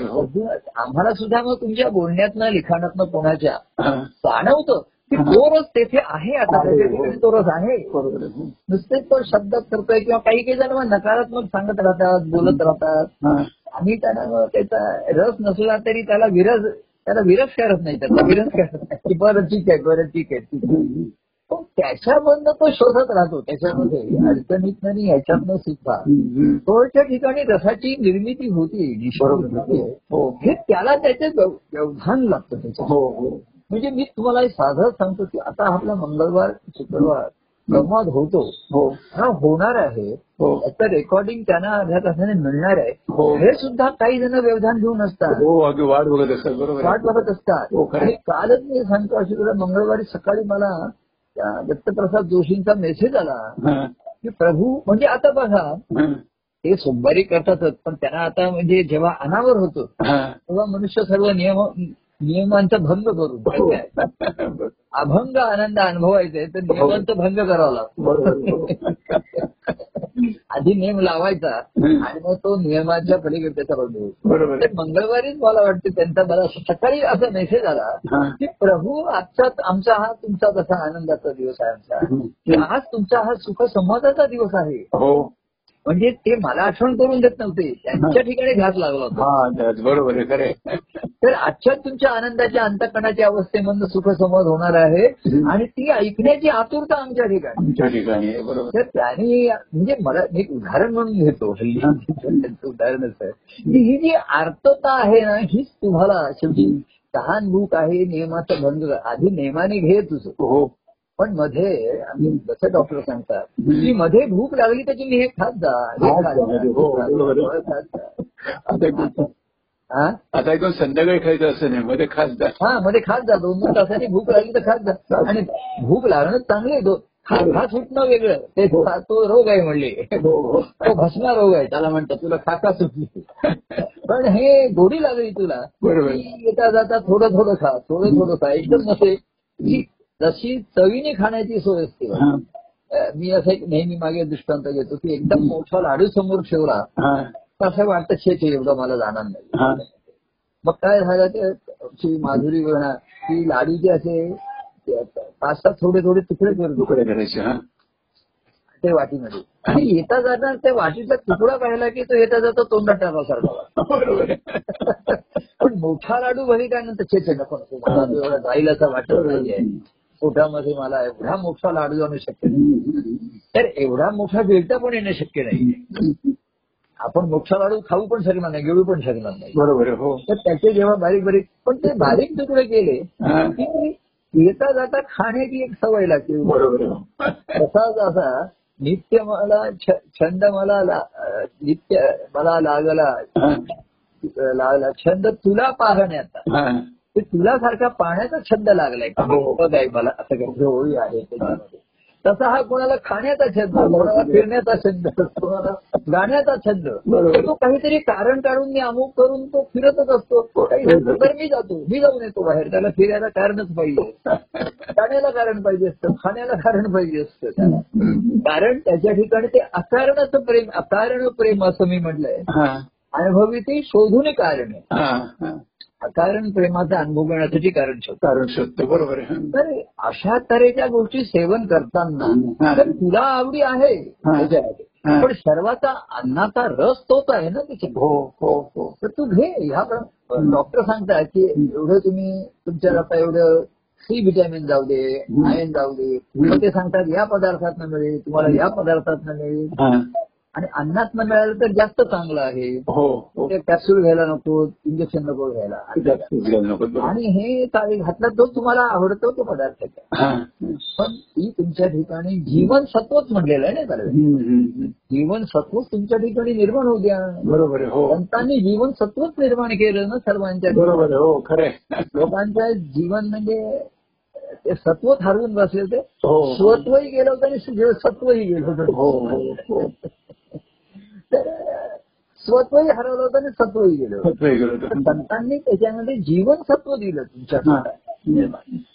Speaker 2: बरोबर
Speaker 1: आम्हाला सुद्धा मग तुमच्या बोलण्यातनं लिखाणातनं कोणाच्या. जाणवतं. तो रस तेथे आहे आता
Speaker 2: आहे,
Speaker 1: त्याच्या
Speaker 2: हो.
Speaker 1: ठिकाणी तो रस आहे. नुसतेच तो शब्दात करतोय किंवा काही काही जण नकारात्मक सांगत राहतात बोलत राहतात. आणि त्याला मग त्याचा रस नसला तरी त्याला विरस त्याला विरस करत नाही त्याचा? विरस करत नाही? की बरं ठीक आहे बरं ठीक आहे ठीक आहे. त्याच्यामधनं तो शोधत राहतो. त्याच्यामध्ये अडचणीत नाही ह्याच्यातनं सुद्धा. तोच्या ठिकाणी रसाची निर्मिती होती.
Speaker 2: हो.
Speaker 1: हे त्याला त्याचे व्यव- व्यवधान लागतं त्याच्यात.
Speaker 2: हो हो.
Speaker 1: म्हणजे मी तुम्हाला साधं सांगतो की आता आपला मंगळवार शुक्रवार संवाद होतो
Speaker 2: हो
Speaker 1: हा होणार आहे
Speaker 2: हो
Speaker 1: त्याचं रेकॉर्डिंग त्यांना अर्ध्या तासाने मिळणार आहे
Speaker 2: हो.
Speaker 1: हे सुद्धा काही जण व्यवधान घेऊन असतात
Speaker 2: हो वाट बघत असतात बरोबर
Speaker 1: वाट. बघत असतात. आणि कालच मी सांगतो अशी तुला मंगळवारी सकाळी मला दत्तप्रसाद जोशींचा मेसेज आला. की प्रभू म्हणजे आता बघा. ते सोमवारी करतातच पण त्यांना आता म्हणजे जेव्हा अनावर होतो. तेव्हा मनुष्य सर्व नियम नियमांचा भंग करून.
Speaker 2: हो.
Speaker 1: अभंग आनंद अनुभवायचा तर नियमांचा भंग करावा लागतो. आधी नियम लावायचा. आणि मग तो नियमाच्या पलीकडे त्याचा बंद
Speaker 2: बरोबर.
Speaker 1: मंगळवारीच मला वाटतं त्यांचा मला सकाळी असा मेसेज आला. की प्रभू आजचा आमचा हा तुमचा तसा आनंदाचा दिवस आहे आमचा. की आज तुमचा हा सुख संवादाचा दिवस आहे.
Speaker 2: हो.
Speaker 1: म्हणजे ते मला आठवण करून देत नव्हते. त्यांच्या ठिकाणी घात लागला होता.
Speaker 2: हा बरोबर आहे
Speaker 1: तर आजच्या तुमच्या आनंदाच्या अंतकणाच्या अवस्थेमधून सुखसंवाद होणार आहे. आणि ती ऐकण्याची आतुरता आमच्या ठिकाणी.
Speaker 2: आमच्या ठिकाणी बरोबर.
Speaker 1: तर त्यांनी म्हणजे मला एक उदाहरण म्हणून घेतो. उदाहरणच आहे की ही जी आर्तता आहे ना हीच तुम्हाला शेवटी तहान भूक आहे नियमाचा भंग. आधी नियमाने घे तुझं.
Speaker 2: हो.
Speaker 1: पण मध्ये आम्ही जसं डॉक्टर सांगतात की मध्ये भूक लागली तर तुम्ही हे खात जा. हे
Speaker 2: खात जा. हो,
Speaker 1: हे.
Speaker 2: आता एकदम
Speaker 1: हा?
Speaker 2: संध्याकाळी खायचं असं नाही मध्ये खास जा.
Speaker 1: हा मध्ये खात जा. दोन दोन तासांनी भूक लागली तर खात जा. आणि भूक लागणं चांगलं आहे. दो- खा खा सुटणं वेगळं. ते खा- तो रोग आहे म्हणले.
Speaker 2: हो हो.
Speaker 1: तो भस्मा रोग आहे. त्याला म्हणतात तुला खाका सुटली. पण हे गोडी लागली तुला. येता जाता थोडं थोडं खा थोडं थोडं खा. एकदम नसे जशी चवीने खाण्याची सोय असते मी असं एक नेहमी मागे दृष्टांत घेतो की एकदम मोठा लाडू समोर ठेवला असं वाटतं छे एवढं मला जाणार नाही. मग काय झालं ते श्री माधुरी म्हणा की लाडूचे असे ते पाच सात थोडे थोडे तुकडे करतो
Speaker 2: तुकडे करायचे हा.
Speaker 1: ते वाटीमध्ये. आणि येता जाता त्या वाटीचा तुकडा पाहिला की तो येता जाता तोंडात टाकासारखा. पण मोठा लाडू बघितल्यानंतर छे छे नको नको मला जाईल असं वाटत नाहीये. पोटामध्ये मला एवढा मोठा लाडू जाणं शक्य नाही. तर एवढा मोठा गिळता पण येणं शक्य नाही. आपण मोठा लाडू खाऊ पण शकणार नाही गिळू पण शकणार नाही.
Speaker 2: बरोबर हो.
Speaker 1: तर त्याचे जेव्हा बारीक बारीक पण ते बारीक तुकडे केले
Speaker 2: हा,
Speaker 1: की येता जाता खाण्याची एक सवय लागते.
Speaker 2: बरोबर आहे.
Speaker 1: तसा जसा नित्य मला छंद मला नित्य मला लागला
Speaker 2: हा,
Speaker 1: लागला छंद तुला पाहण्याचा.
Speaker 2: हा.
Speaker 1: तुला सारखा पाहण्याचा छंद लागलाय.
Speaker 2: हो.
Speaker 1: मला असं काही आहे त्याच्यामध्ये तसा हा कोणाला खाण्याचा छंद कोणाला फिरण्याचा छंद कोणाला गाण्याचा छंद. तो काहीतरी कारण काढून मी अमुक करून तो फिरतच असतो. काही झालं तर मी जातो. मी जाऊन येतो बाहेर. त्याला फिरायला कारणच पाहिजे. गाण्याला कारण पाहिजे असतं. खाण्याला कारण पाहिजे असतं त्याला. कारण त्याच्या ठिकाणी ते अकारणाचं प्रेम अकारण प्रेम असं मी म्हटलंय.
Speaker 2: हा,
Speaker 1: अनुभवी ते शोधून कारण आहे अकारण प्रेमाचा अनुभव घेण्यासाठी कारण शोधतो
Speaker 2: कारण शोधतो बरोबर आहे.
Speaker 1: तर अशा तऱ्हेच्या गोष्टी सेवन करताना. तर तुला आवडी आहे. पण सर्वाचा अन्नाचा रस तोच आहे ना त्याच्यात
Speaker 2: हो हो हो.
Speaker 1: तर तू घे ह्या डॉक्टर सांगतात की एवढं तुम्ही तुमच्या आता एवढं सी व्हिटॅमिन जाऊ दे आयन जाऊ दे. ते सांगतात या पदार्थात मिळेल तुम्हाला या पदार्थात मिळेल. आणि अन्नात मिळालं तर जास्त चांगलं आहे.
Speaker 2: हो हो.
Speaker 1: ते कॅप्सूल घ्यायला नको इंजेक्शन नको घ्यायला. आणि हे घातला जो तुम्हाला आवडतो तो पदार्थ.
Speaker 2: हा.
Speaker 1: पण ती तुमच्या ठिकाणी जीवन सत्वच म्हटलेलं आहे ना त्याला. जीवन सत्वच तुमच्या ठिकाणी निर्माण होऊ द्या.
Speaker 2: बरोबर आहे हो.
Speaker 1: संतांनी जीवन सत्वच निर्माण केलं ना सर्वांच्या.
Speaker 2: बरोबर हो खरंय
Speaker 1: लोकांचं जीवन म्हणजे ते सत्वच हरवून बसले होते.
Speaker 2: हो.
Speaker 1: स्वत्वही गेलं होतं आणि सत्वही गेलं होतं.
Speaker 2: हो हो हो.
Speaker 1: स्वत्वही हरवलं होतं आणि सत्वही गेलं होतं. संतांनी त्याच्यामध्ये जीवनसत्व दिलं तुमच्या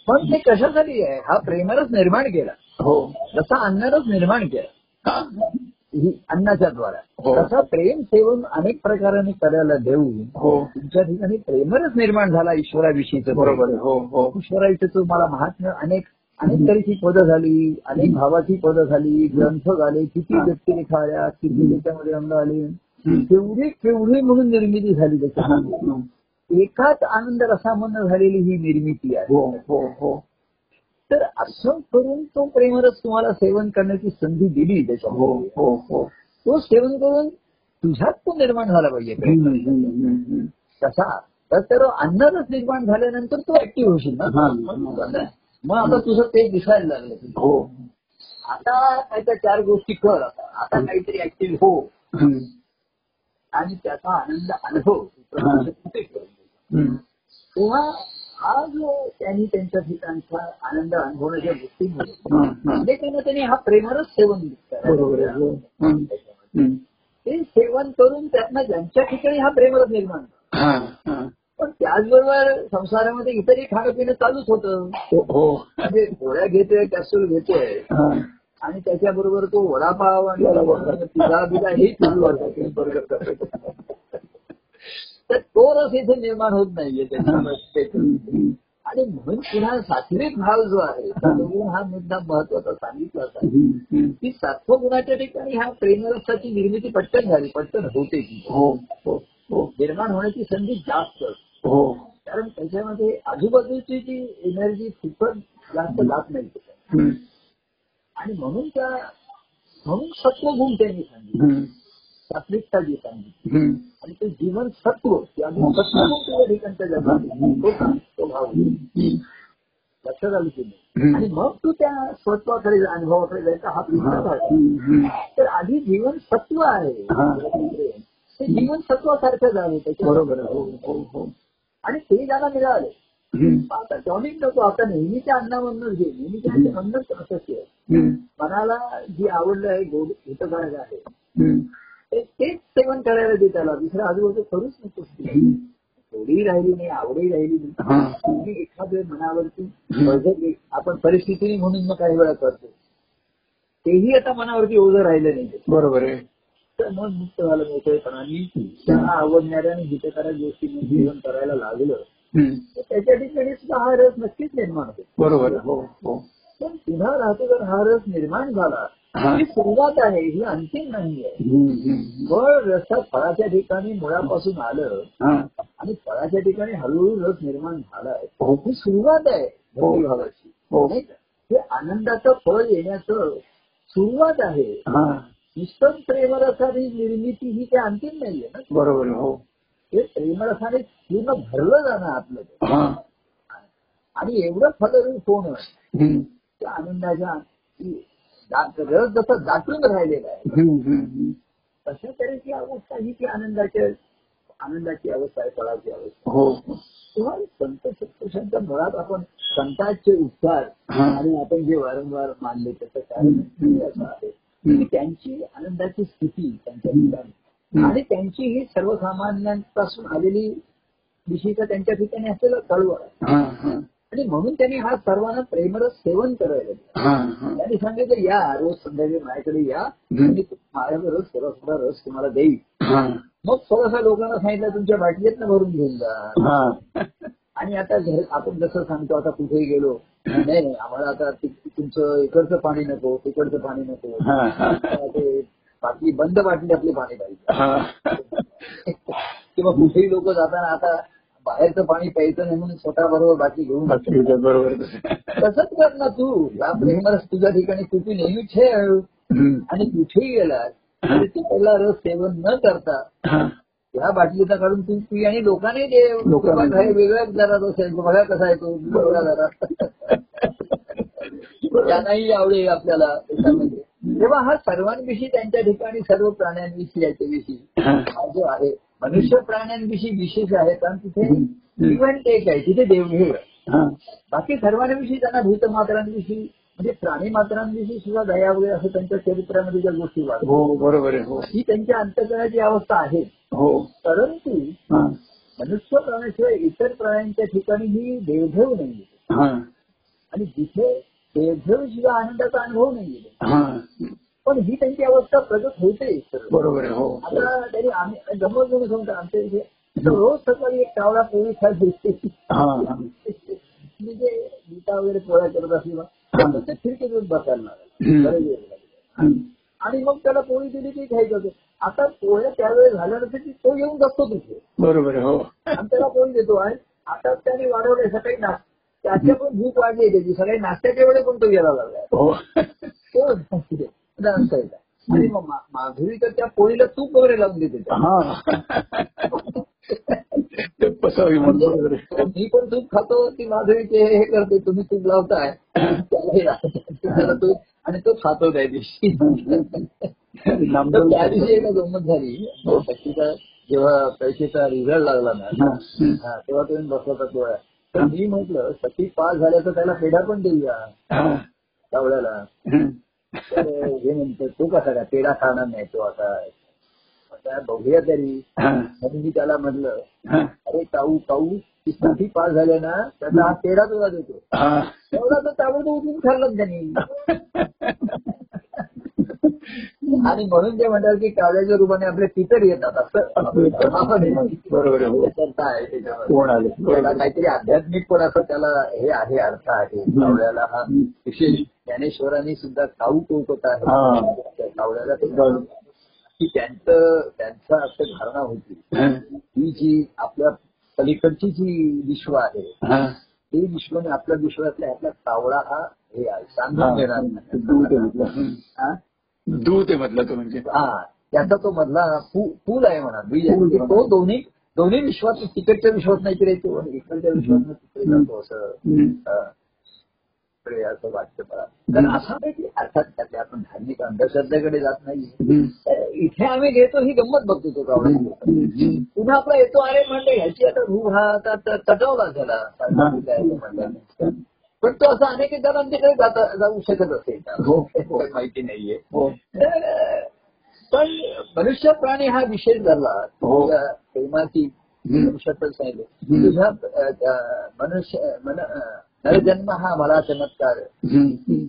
Speaker 1: पण ते कशासाठी आहे? हा प्रेमानच निर्माण केला.
Speaker 2: हो.
Speaker 1: जसा अन्नानच निर्माण केला.
Speaker 2: हा.
Speaker 1: अन्नाच्या द्वारा.
Speaker 2: हो.
Speaker 1: तसा प्रेम सेवन अनेक प्रकाराने करायला देऊन
Speaker 2: हो.
Speaker 1: तुमच्या ठिकाणी प्रेमच निर्माण झाला ईश्वराविषयीचं
Speaker 2: बरोबर हो हो.
Speaker 1: ईश्वराविषयी तुम्हाला महात्म्य अनेक अनेक तऱ्हेची पदं झाली अनेक भावाची पदं झाली ग्रंथ झाले किती व्यक्तिरेखा आल्या किती त्याच्यामध्ये रंग आले. केवढी केवढी म्हणून निर्मिती झाली. त्याच्यामध्ये. एकाच आनंद रसामधनं झालेली ही निर्मिती आहे.
Speaker 2: हो हो हो.
Speaker 1: तर असं करून तो प्रेमरस तुम्हाला सेवन करण्याची संधी दिली
Speaker 2: हो
Speaker 1: त्याच्यामध्ये.
Speaker 2: हो हो
Speaker 1: तो सेवन करून तुझ्यात तो निर्माण झाला पाहिजे. कसा तर अन्नरस निर्माण झाल्यानंतर तू ऍक्टिव्ह होशील ना.
Speaker 2: हा.
Speaker 1: मग आता तुझं ते दिसायला लागलं तुझं.
Speaker 2: हो
Speaker 1: आता काय त्या चार गोष्टी कर आता आता काहीतरी ऍक्टिव्ह हो. आणि त्याचा आनंद अनुभव. तेव्हा हा जो त्यांनी त्यांच्या ठिकाणचा आनंद अनुभवण्याच्या गोष्टीमुळे. अनेकांना त्यांनी हा प्रेमारच सेवन
Speaker 2: हो.
Speaker 1: ते सेवन करून त्यातनं ज्यांच्या ठिकाणी हा प्रेमरस निर्माण. पण त्याचबरोबर संसारामध्ये इतरही खाणं पिणं चालूच होतं
Speaker 2: हो, हो
Speaker 1: म्हणजे गोळ्या घेतोय कॅप्सूल घेतोय. आणि त्याच्याबरोबर तो वडापाव आणि पिझ्झा बिझा हे चालू. तर तो रस इथे निर्माण होत नाहीये त्याच्यामध्ये. आणि म्हणून पुन्हा सात्विक भाव जो आहे हा मुद्दा महत्त्वाचा सांगितलाच आहे. की सात्व गुणाच्या ठिकाणी ह्या प्रेमरसाची निर्मिती पटकन झाली पटकन होते ती
Speaker 2: हो हो हो
Speaker 1: निर्माण होण्याची संधी जास्त असते.
Speaker 2: हो
Speaker 1: कारण त्याच्यामध्ये आजूबाजूची जी एनर्जी फुकट जास्त जात नाही. आणि म्हणून त्या म्हणून सत्वगुण त्यांनी सांगितलं. सात्विकता जी सांगितली. आणि ते जीवन सत्व सत्वगुण ठिकाणच्या जगात. तो भाव. लक्षात आलं की नाही. आणि मग तू त्या स्वत्वाकडे अनुभवाकडे जायचा हा आहे
Speaker 2: हम्म.
Speaker 1: तर आधी जीवन सत्व आहे. ते जीवन सत्वासारखं झालं त्याच्या
Speaker 2: बरोबर. हो हो हो
Speaker 1: आणि ते ज्याला मिळाले. आता टॉनिक नको आता नेहमीच्या अन्नामधून घे नेहमीच्या अन्नच
Speaker 2: हम्म.
Speaker 1: मनाला जी आवडलं आहे गोड हितकारक आहे तेच सेवन करायला दे त्याला. दुसरं आजूबाजू करूच नको. थोडी राहिली नाही आवडही राहिली नाही. एखाद्या मनावरती. आपण परिस्थिती म्हणून मग काही वेळा करतो. तेही आता मनावरती ओझं राहिलं नाही.
Speaker 2: बरोबर आहे.
Speaker 1: मन मुक्त झालं मोकळेपणाने त्यांना आवडणाऱ्या आणि हितकारक गोष्टी जीवन करायला लागलं. तर त्याच्या ठिकाणी सुद्धा हा रस नक्कीच निर्माण होतो
Speaker 2: बरोबर आहे. हो हो
Speaker 1: पण पुन्हा राहतो जर हा रस निर्माण झाला
Speaker 2: हा.
Speaker 1: ही सुरुवात आहे ही अंतिम नाही आहे. फळ रसात फळाच्या ठिकाणी मुळापासून आलं
Speaker 2: हा.
Speaker 1: आणि फळाच्या ठिकाणी हळूहळू रस निर्माण झालाय
Speaker 2: हो.
Speaker 1: ही सुरुवात आहे भक्तिभावाची
Speaker 2: हो.
Speaker 1: का? हे आनंदाचं फळ येण्याचं सुरुवात आहे नुसतं प्रेमरसाची निर्मिती ही काही अंतिम नाहीये ना
Speaker 2: बरोबर आहे. हो
Speaker 1: प्रेमरसाने पूर्ण भरलं जाणं आपलं ते.
Speaker 2: हा.
Speaker 1: आणि एवढं फलरूप होणं. त्या आनंदाच्या रस जसं दाटून राहिलेला आहे. तशा तऱ्हेची अवस्था ही ती आनंदाच्या आनंदाची अवस्था आहे फळाची अवस्था
Speaker 2: हो
Speaker 1: तेव्हा संत सत्पुरुषांच्या मुळात आपण संतांचे उपचार. आणि आपण जे वारंवार मानले त्याचं कारण असं आहे की त्यांची आनंदाची स्थिती त्यांच्या ठिकाणी आणि त्यांची ही सर्वसामान्यांपासून आलेली विषयीचा त्यांच्या ठिकाणी असलेला.
Speaker 2: हा. हा.
Speaker 1: आणि म्हणून त्यांनी हा सर्वांना प्रेमरस सेवन करायला. त्यांनी सांगितलं या रोज संध्याकाळी माझ्याकडे या. आणि माझ्याकडे रोज थोडा थोडा रस तुम्हाला देईल. मग थोडासा लोकांना सांगितलं तुमच्या बाटलीत भरून घेऊन जा. आणि आता घर आपण जसं सांगतो आता कुठेही गेलो नाही नाही आम्हाला आता तुमचं इकडचं पाणी नको तिकडचं पाणी नको ते बाटली बंद बाटली आपली पाणी पाहिजे. किंवा कुठेही लोक जाताना आता बाहेरचं पाणी प्यायचं नाही म्हणून स्वतः बरोबर घेऊन.
Speaker 2: बाकी काय बरोबर.
Speaker 1: तसंच कर ना तू या प्रेमरस तुझ्या ठिकाणी कुठे नेहमी ठेव. आणि कुठेही गेलास तिकडला रस सेवन न करता ह्या बाटलीचा काढून तू पी आणि लोकांनी दे.
Speaker 2: लोकांना
Speaker 1: वेगळ्याच दरात असेल बघा कसा आहे तो. वेगळ्या दरात त्यांनाही आवडेल आपल्याला तेव्हा हा सर्वांविषयी त्यांच्या ठिकाणी सर्व प्राण्यांविषयी याच्याविषयी
Speaker 2: हा.
Speaker 1: जो आहे. मनुष्य प्राण्यांविषयी विशेष आहे. कारण तिथे इव्हेंट एक आहे. तिथे देवघेव आहे.
Speaker 2: हा.
Speaker 1: बाकी सर्वांविषयी त्यांना भूतमात्रांविषयी म्हणजे प्राणी मात्रांविषयी सुद्धा दया वगैरे असं त्यांच्या चरित्रामध्ये ज्या गोष्टी वाढतात.
Speaker 2: हो बरोबर आहे. हो.
Speaker 1: ही त्यांच्या अंतकरणाची अवस्था आहे.
Speaker 2: हो
Speaker 1: परंतु. मनुष्य प्राण्याशिवाय इतर प्राण्यांच्या ठिकाणी ही देवघेव नाही
Speaker 2: हा.
Speaker 1: आणि जिथे देवघेव शिवाय आनंदाचा अनुभव नाही
Speaker 2: हा.
Speaker 1: पण ही त्यांची अवस्था प्रगट होते
Speaker 2: बरोबर हो
Speaker 1: आता त्यांनी आम्ही गमत म्हणून सांगतो आमच्या इथे रोज सकाळी एक कावळा पोळी
Speaker 2: हा. हा.
Speaker 1: म्हणजे गीता वगैरे पोळ्या करत असलेला तर ते खिडकीतून बसायला लागला. आणि मग त्याला पोळी दिली की होतं आता पोळ्या त्यावेळेस झाल्यानंतर की तो येऊन बसतो तिथे.
Speaker 2: बरोबर हो.
Speaker 1: आणि त्याला पोळी देतो? आणि आता त्याने वाढवले सकाळी नाश्ता. त्याच्या पण भूक वाढली त्याची. सकाळी नाश्त्याच्या वेळेस पण तो गेला लागला
Speaker 2: हो
Speaker 1: तो डान्स करायचा. आणि मग माधुरी तर त्या पोळीला तूप वगैरे लावून देते.
Speaker 2: हा.
Speaker 1: मी पण तूप खातो ती माधुरीचे हे करते तुम्ही तूप लावताय. आणि तो खातो त्या दिवशी त्या दिवशी एक गंमत झाली सखीचा जेव्हा पैसेचा रिझल्ट लागला ना
Speaker 2: हा.
Speaker 1: हा, तेव्हा तुम्ही बसला होता तर मी म्हटलं सखी पास झाल्या तर त्याला पेढा पण देऊया
Speaker 2: हा.
Speaker 1: कावळ्याला. तर हे म्हणतो तो कसा काय पेढा खाणार नाही तो आता बघूया तरी
Speaker 2: हा.
Speaker 1: म्हणून मी त्याला म्हटलं
Speaker 2: हा.
Speaker 1: अरे काऊ काऊ ती सखी पास झाल्या ना त्याचा हा पेढा तुला देतो. तेवढा तर ताबडतोब उठून खाल्लं त्यांनी. आणि म्हणून ते म्हणतात की कावळ्याच्या रूपाने आपले पितर येतात त्याला काहीतरी आध्यात्मिक पण असं त्याला हे आहे अर्थ आहे. कावळ्याला हा विशेष ज्ञानेश्वरांनी सुद्धा काऊ कौकत आहे
Speaker 2: हा.
Speaker 1: कावळ्याला ते की त्यांचं त्यांचं असं धारणा होती.
Speaker 2: ही.
Speaker 1: जी आपल्या पलीकडची जी विश्व आहे
Speaker 2: हा.
Speaker 1: ते विश्व आणि आपल्या विश्वातल्या आपला तावडा हा हे आहे. सांगून. देणार
Speaker 2: दूत आहे म्हटलं. तो म्हणजे.
Speaker 1: हा. त्याचा तो मधला पूल आहे म्हणा द्विज आहे. म्हणजे तो दोन्ही दोन्ही विश्वात तिकडच्या विश्वात नाही की तो इकडच्या विश्वात तिकडे जातो असं.
Speaker 2: हं.
Speaker 1: इकडे असं वाटतं मला तर असं नाही की अर्थात त्यातल्या आपण धार्मिक अंधश्रद्धेकडे जात नाही
Speaker 2: हं.
Speaker 1: इथे आम्ही घेतो ही गंमत बघतो तो कावडा
Speaker 2: हं.
Speaker 1: पुन्हा आपला येतो अरे म्हणले ह्याची आता भू हा आता त- तटवला झाला. पण तो असं अनेक जणांच्याकडे जाऊ शकत असेल
Speaker 2: हो.
Speaker 1: काही माहिती नाहीये
Speaker 2: हो.
Speaker 1: पण मनुष्य प्राणी हा विशेष झाला
Speaker 2: हो.
Speaker 1: प्रेमाची सांगितलं. तुझ्या मनुष्य नरजन्म हा मला चमत्कार.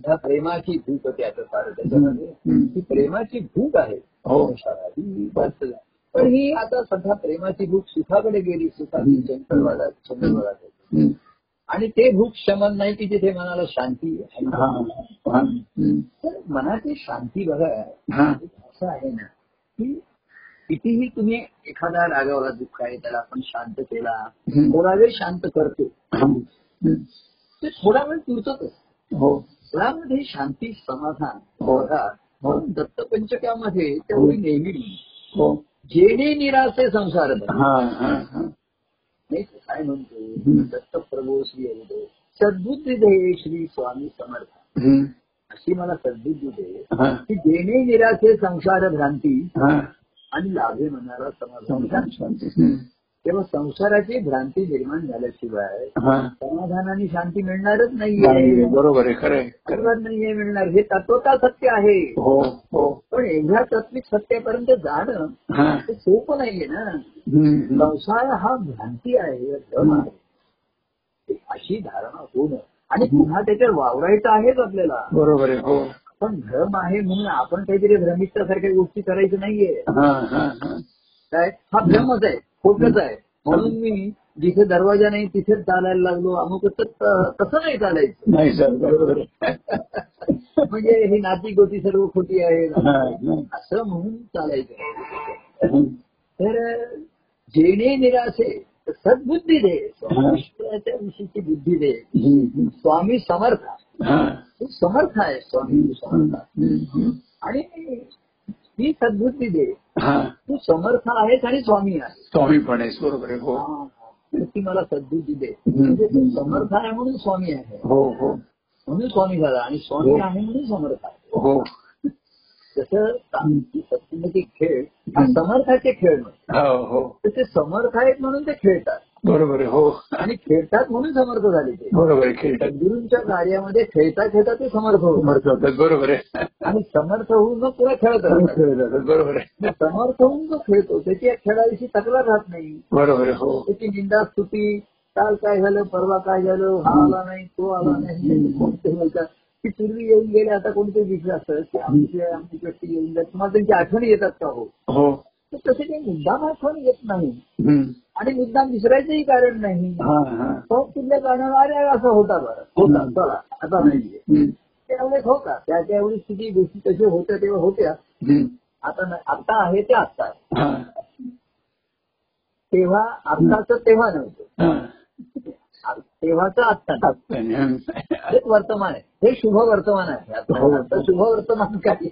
Speaker 1: ह्या प्रेमाची भूक होती आता फार त्याच्यामध्ये. ही प्रेमाची भूक आहे
Speaker 2: हो.
Speaker 1: पण ही आता सध्या प्रेमाची भूक सुखाकडे गेली सुखाची चंचलवाला
Speaker 2: हं.
Speaker 1: आणि ते भूक शमन नाही की जिथे मनाला शांती. तर मनाची शांती बघा
Speaker 2: हा.
Speaker 1: असं आहे ना की कितीही तुम्ही एखादा रागावला दुःख आहे त्याला आपण शांत केला. थोडा वेळ शांत करतो. ते थोडा वेळ तुरतच
Speaker 2: हो
Speaker 1: त्यामध्ये शांती समाधान
Speaker 2: हो. हो.
Speaker 1: म्हणून दत्तपंचकामध्ये तेवढी नेहमी
Speaker 2: हो
Speaker 1: जेणे निरासे संसार.
Speaker 2: हा हा हा
Speaker 1: नाही? काय म्हणतो
Speaker 2: हम्म.
Speaker 1: दत्त प्रभू श्री हरिदेव सद्बुद्धी दे श्री स्वामी समर्थ
Speaker 2: हं.
Speaker 1: अशी मला सद्बुद्धी दे
Speaker 2: हा.
Speaker 1: की जेणे निरासे संसार भ्रांती
Speaker 2: हा.
Speaker 1: आणि लाभे मनाला समाधान
Speaker 2: शांती. हं.
Speaker 1: तेव्हा संसाराची भ्रांती निर्माण झाल्याशिवाय. समाधान आणि शांती मिळणारच
Speaker 2: नाही,
Speaker 1: नाहीये
Speaker 2: बरोबर आहे खरं
Speaker 1: नाहीये मिळणार. हे तत्वता सत्य आहे.
Speaker 2: हो हो.
Speaker 1: पण एवढ्या तत्विक सत्यापर्यंत जाणं
Speaker 2: हा.
Speaker 1: ते सोपं नाहीये ना. संसार हा भ्रांती आहे भ्रम आहे अशी धारणा होणं आणि पुन्हा त्याच्यावर वावरायचं आहेच आपल्याला.
Speaker 2: बरोबर आहे हो.
Speaker 1: पण भ्रम आहे म्हणून आपण काहीतरी भ्रमिष्ठासारख्या गोष्टी करायचं नाहीये. काय? हा भ्रमच आहे. खोटच आहे म्हणून मी जिथे दरवाजा नाही तिथेच चालायला लागलो अमुक त- तसं नाही चालायचं
Speaker 2: नाही सर बरोबर आहे
Speaker 1: म्हणजे ही नाती गोती सर्व खोटी आहे
Speaker 2: हा, हा.
Speaker 1: असं म्हणून चालायचं
Speaker 2: हं.
Speaker 1: तर जेणे निराशे सद्बुद्धी दे स्वामीच्या विषयीची बुद्धी दे
Speaker 2: हं. हं.
Speaker 1: स्वामी समर्थ
Speaker 2: हा.
Speaker 1: तू समर्थ आहे स्वामी तू समर्थ.
Speaker 2: हं. हं.
Speaker 1: आणि ही सद्बुद्धी दे
Speaker 2: हा
Speaker 1: तू समर्थ आहेस आणि स्वामी आहेस
Speaker 2: स्वामी पण आहेस बरोबर आहे हो.
Speaker 1: ती मला सद्बुद्धी दे
Speaker 2: हम्म.
Speaker 1: म्हणजे तू समर्थ आहे म्हणून स्वामी आहे.
Speaker 2: हो हो.
Speaker 1: म्हणून स्वामी झाला आणि स्वामी
Speaker 2: हो.
Speaker 1: आहे म्हणून समर्थ आहे.
Speaker 2: हो.
Speaker 1: जसं सत्य खेळ हा समर्थाचे खेळ नसतात.
Speaker 2: हो हो.
Speaker 1: ते समर्थ आहेत म्हणून ते खेळतात.
Speaker 2: बरोबर आहे हो.
Speaker 1: आणि खेळतात म्हणून समर्थ झाले ते.
Speaker 2: बरोबर आहे खेळतात.
Speaker 1: सद्गुरूंच्या कार्यामध्ये खेळता खेळता ते समर्थ
Speaker 2: समर्थ होतात बरोबर आहे.
Speaker 1: आणि समर्थ होऊन मग पुन्हा खेळत राहतात.
Speaker 2: बरोबर आहे.
Speaker 1: समर्थ होऊन जो खेळतो त्याची या खेळाविषयी तक्रार राहत नाही.
Speaker 2: बरोबर आहे हो.
Speaker 1: त्याची निंदा स्तुती काल काय झालं परवा काय झालं हा आला नाही तो आला नाही की पूर्वी येऊन गेले आता कोणते दिसलं असतं की आमची आमची व्यक्ती येऊन जात. तुम्हाला त्यांची आठवणी येतात का हो?
Speaker 2: हो.
Speaker 1: तर तसे काही मुद्दाम आठवण येत नाही. आणि मुद्दाम विसरायचंही कारण नाही.
Speaker 2: हा हा.
Speaker 1: तो तुझ्या जाणं अरे असं होता बरं. होता चला आता नाहीये
Speaker 2: हं.
Speaker 1: त्यावेळेस होता. त्या त्यावेळी स्थिती गोष्टी कशा होत्या तेव्हा होत्या. आता नाही. आता आहे ते आता. तेव्हा आत्ताचं तेव्हा नव्हतं. तेव्हाचं आत्ता.
Speaker 2: हं.
Speaker 1: वर्तमान आहे. हे शुभ वर्तमान आहे.
Speaker 2: हो.
Speaker 1: शुभ वर्तमान काय?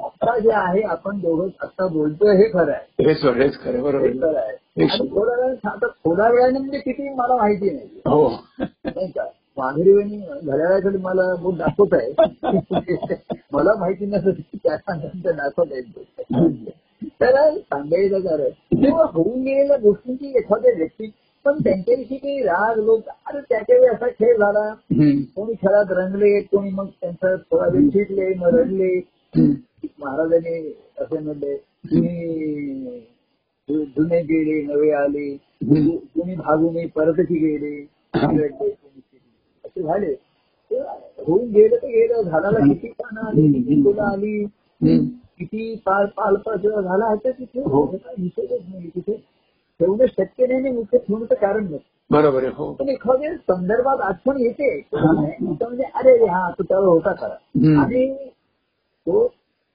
Speaker 1: आता जे आहे आपण दोघं आता बोलतोय हे खरं आहे.
Speaker 2: हेच खरं बरोबर.
Speaker 1: हे
Speaker 2: आहे. हे.
Speaker 1: थोड्या वेळाने आता थोड्या वेळाने म्हणजे किती मला माहिती नाही.
Speaker 2: हो.
Speaker 1: नाही का? घड्याळाकडे मला बोट दाखवत आहे. मला माहिती नसत. त्याला नंतर दाखवत आहे. तर सांगायचं कारण होऊन गेलेल्या गोष्टींची एखाद्या व्यक्ती पण त्यांच्याविषयी काही राग लोक अरे त्याच्यावेळी असा खेळ झाला. कोणी खेळात रंगले कोणी मग त्यांचा थोडा वेळ शिकले मग रडले
Speaker 2: हं.
Speaker 1: महाराजांनी असे म्हणले तुम्ही जुने गेले नवे आले. तुम्ही भागून परतची गेले. असे झाले ते होऊन गेलं तर गेलं झाडाला किती पानं आली किती फुलं आली. किती पाल जेव्हा झाला तर तिथे
Speaker 2: हो.
Speaker 1: दिसतच नाही तिथे ठेवणं शक्य नाही मुख्य ठेवण्याचं कारण नसतं
Speaker 2: बरोबर आहे हो.
Speaker 1: पण एखाद्या संदर्भात आठवण येते. म्हणजे अरे हा तो त्यावेळी होता खरा. आणि तो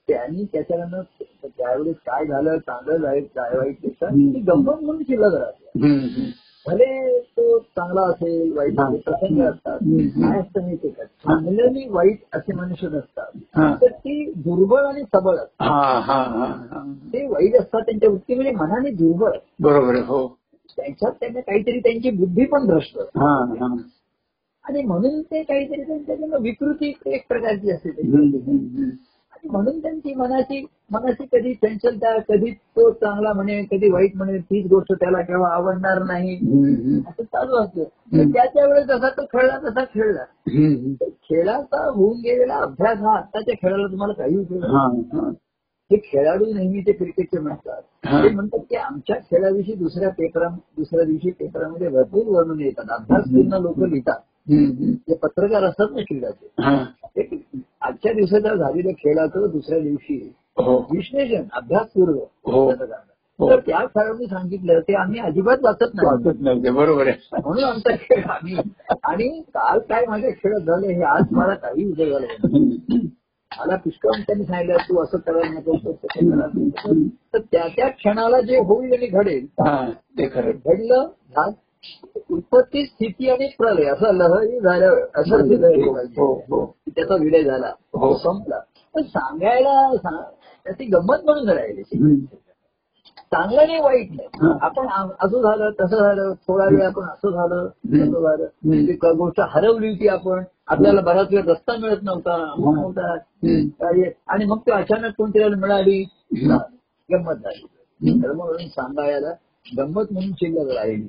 Speaker 1: त्यांनी त्याच्यानं त्यावेळेस काय झालं चांगलं झालं काय वाईट त्याचं गंमत म्हणून शिल्लक राहते. भले तो चांगला असेल वाईट. असेल प्रसंग असतात
Speaker 2: हम्म.
Speaker 1: काय असतं माहितीये का चांगलं आणि वाईट असे मनुष्य. नसतात तर ती दुर्बळ आणि सबळ असतात. ते वाईट असतात त्यांच्या वृत्तीमध्ये मनाने दुर्बळ.
Speaker 2: बरोबर हो
Speaker 1: त्यांच्यात त्यांना काहीतरी त्यांची बुद्धी पण भ्रष्ट आणि म्हणून ते काहीतरी त्यांच्याकडनं विकृती एक प्रकारची असते म्हणून त्यांची मनाची मनाची कधी चंचलता कधी तो चांगला म्हणे कधी वाईट म्हणे तीच गोष्ट त्याला केव्हा आवडणार नाही. असं चालू असतं. त्याच्या वेळेस जसा तो खेळला तसा खेळला. खेळाचा होऊन गेलेला अभ्यास हा आत्ताच्या खेळाला तुम्हाला काही उपयोग. हा खेळाडू नेहमी ते क्रिकेटचे म्हणतात. ते म्हणतात की आमच्या खेळाविषयी दुसऱ्या पेपरा दुसऱ्या दिवशी पेपरामध्ये भरपूर वर्णन येतात. अभ्यासपूर्ण लोक लिहितात. जे पत्रकार असतात ना क्रीडाचे. ते आजच्या दिवसाच्या झालेल्या खेळाचं दुसऱ्या दिवशी
Speaker 2: हो
Speaker 1: विश्लेषण अभ्यासपूर्व
Speaker 2: हो.
Speaker 1: पत्रकार.
Speaker 2: हो.
Speaker 1: तर त्या खेळाडूंनी सांगितलं ते आम्ही अजिबात वाचत नाही
Speaker 2: बरोबर आहे
Speaker 1: म्हणून आमचा खेळ आम्ही आणि काल काय माझ्या खेळात झालं हे आज मला काही उदय झालं. मला पुष्कळ त्यांनी सांगितलं तू असं करायला नको. तर त्या त्या क्षणाला जे होईल आणि घडेल
Speaker 2: हा ते खरं
Speaker 1: घडलं झालं. उत्पत्ती स्थिती आणि प्रलय असं लहरी झालं असं हे.
Speaker 2: हो हो.
Speaker 1: त्याचा विलय झाला.
Speaker 2: हो.
Speaker 1: तो संपला. पण सांगायला त्याची गंमत म्हणून राहिली. चांगलं नाही वाईट नाही. आपण असं झालं तसं झालं थोडा वेळ आपण असं झालं तसं झालं. गोष्ट हरवली होती आपण. आपल्याला बराच वेळ रस्ता मिळत नव्हता. आणि मग ते अचानक कोणतरी मिळाली. गंमत झाली. धर्म म्हणून सांगायला गंमत म्हणून शिल्लक राहिली.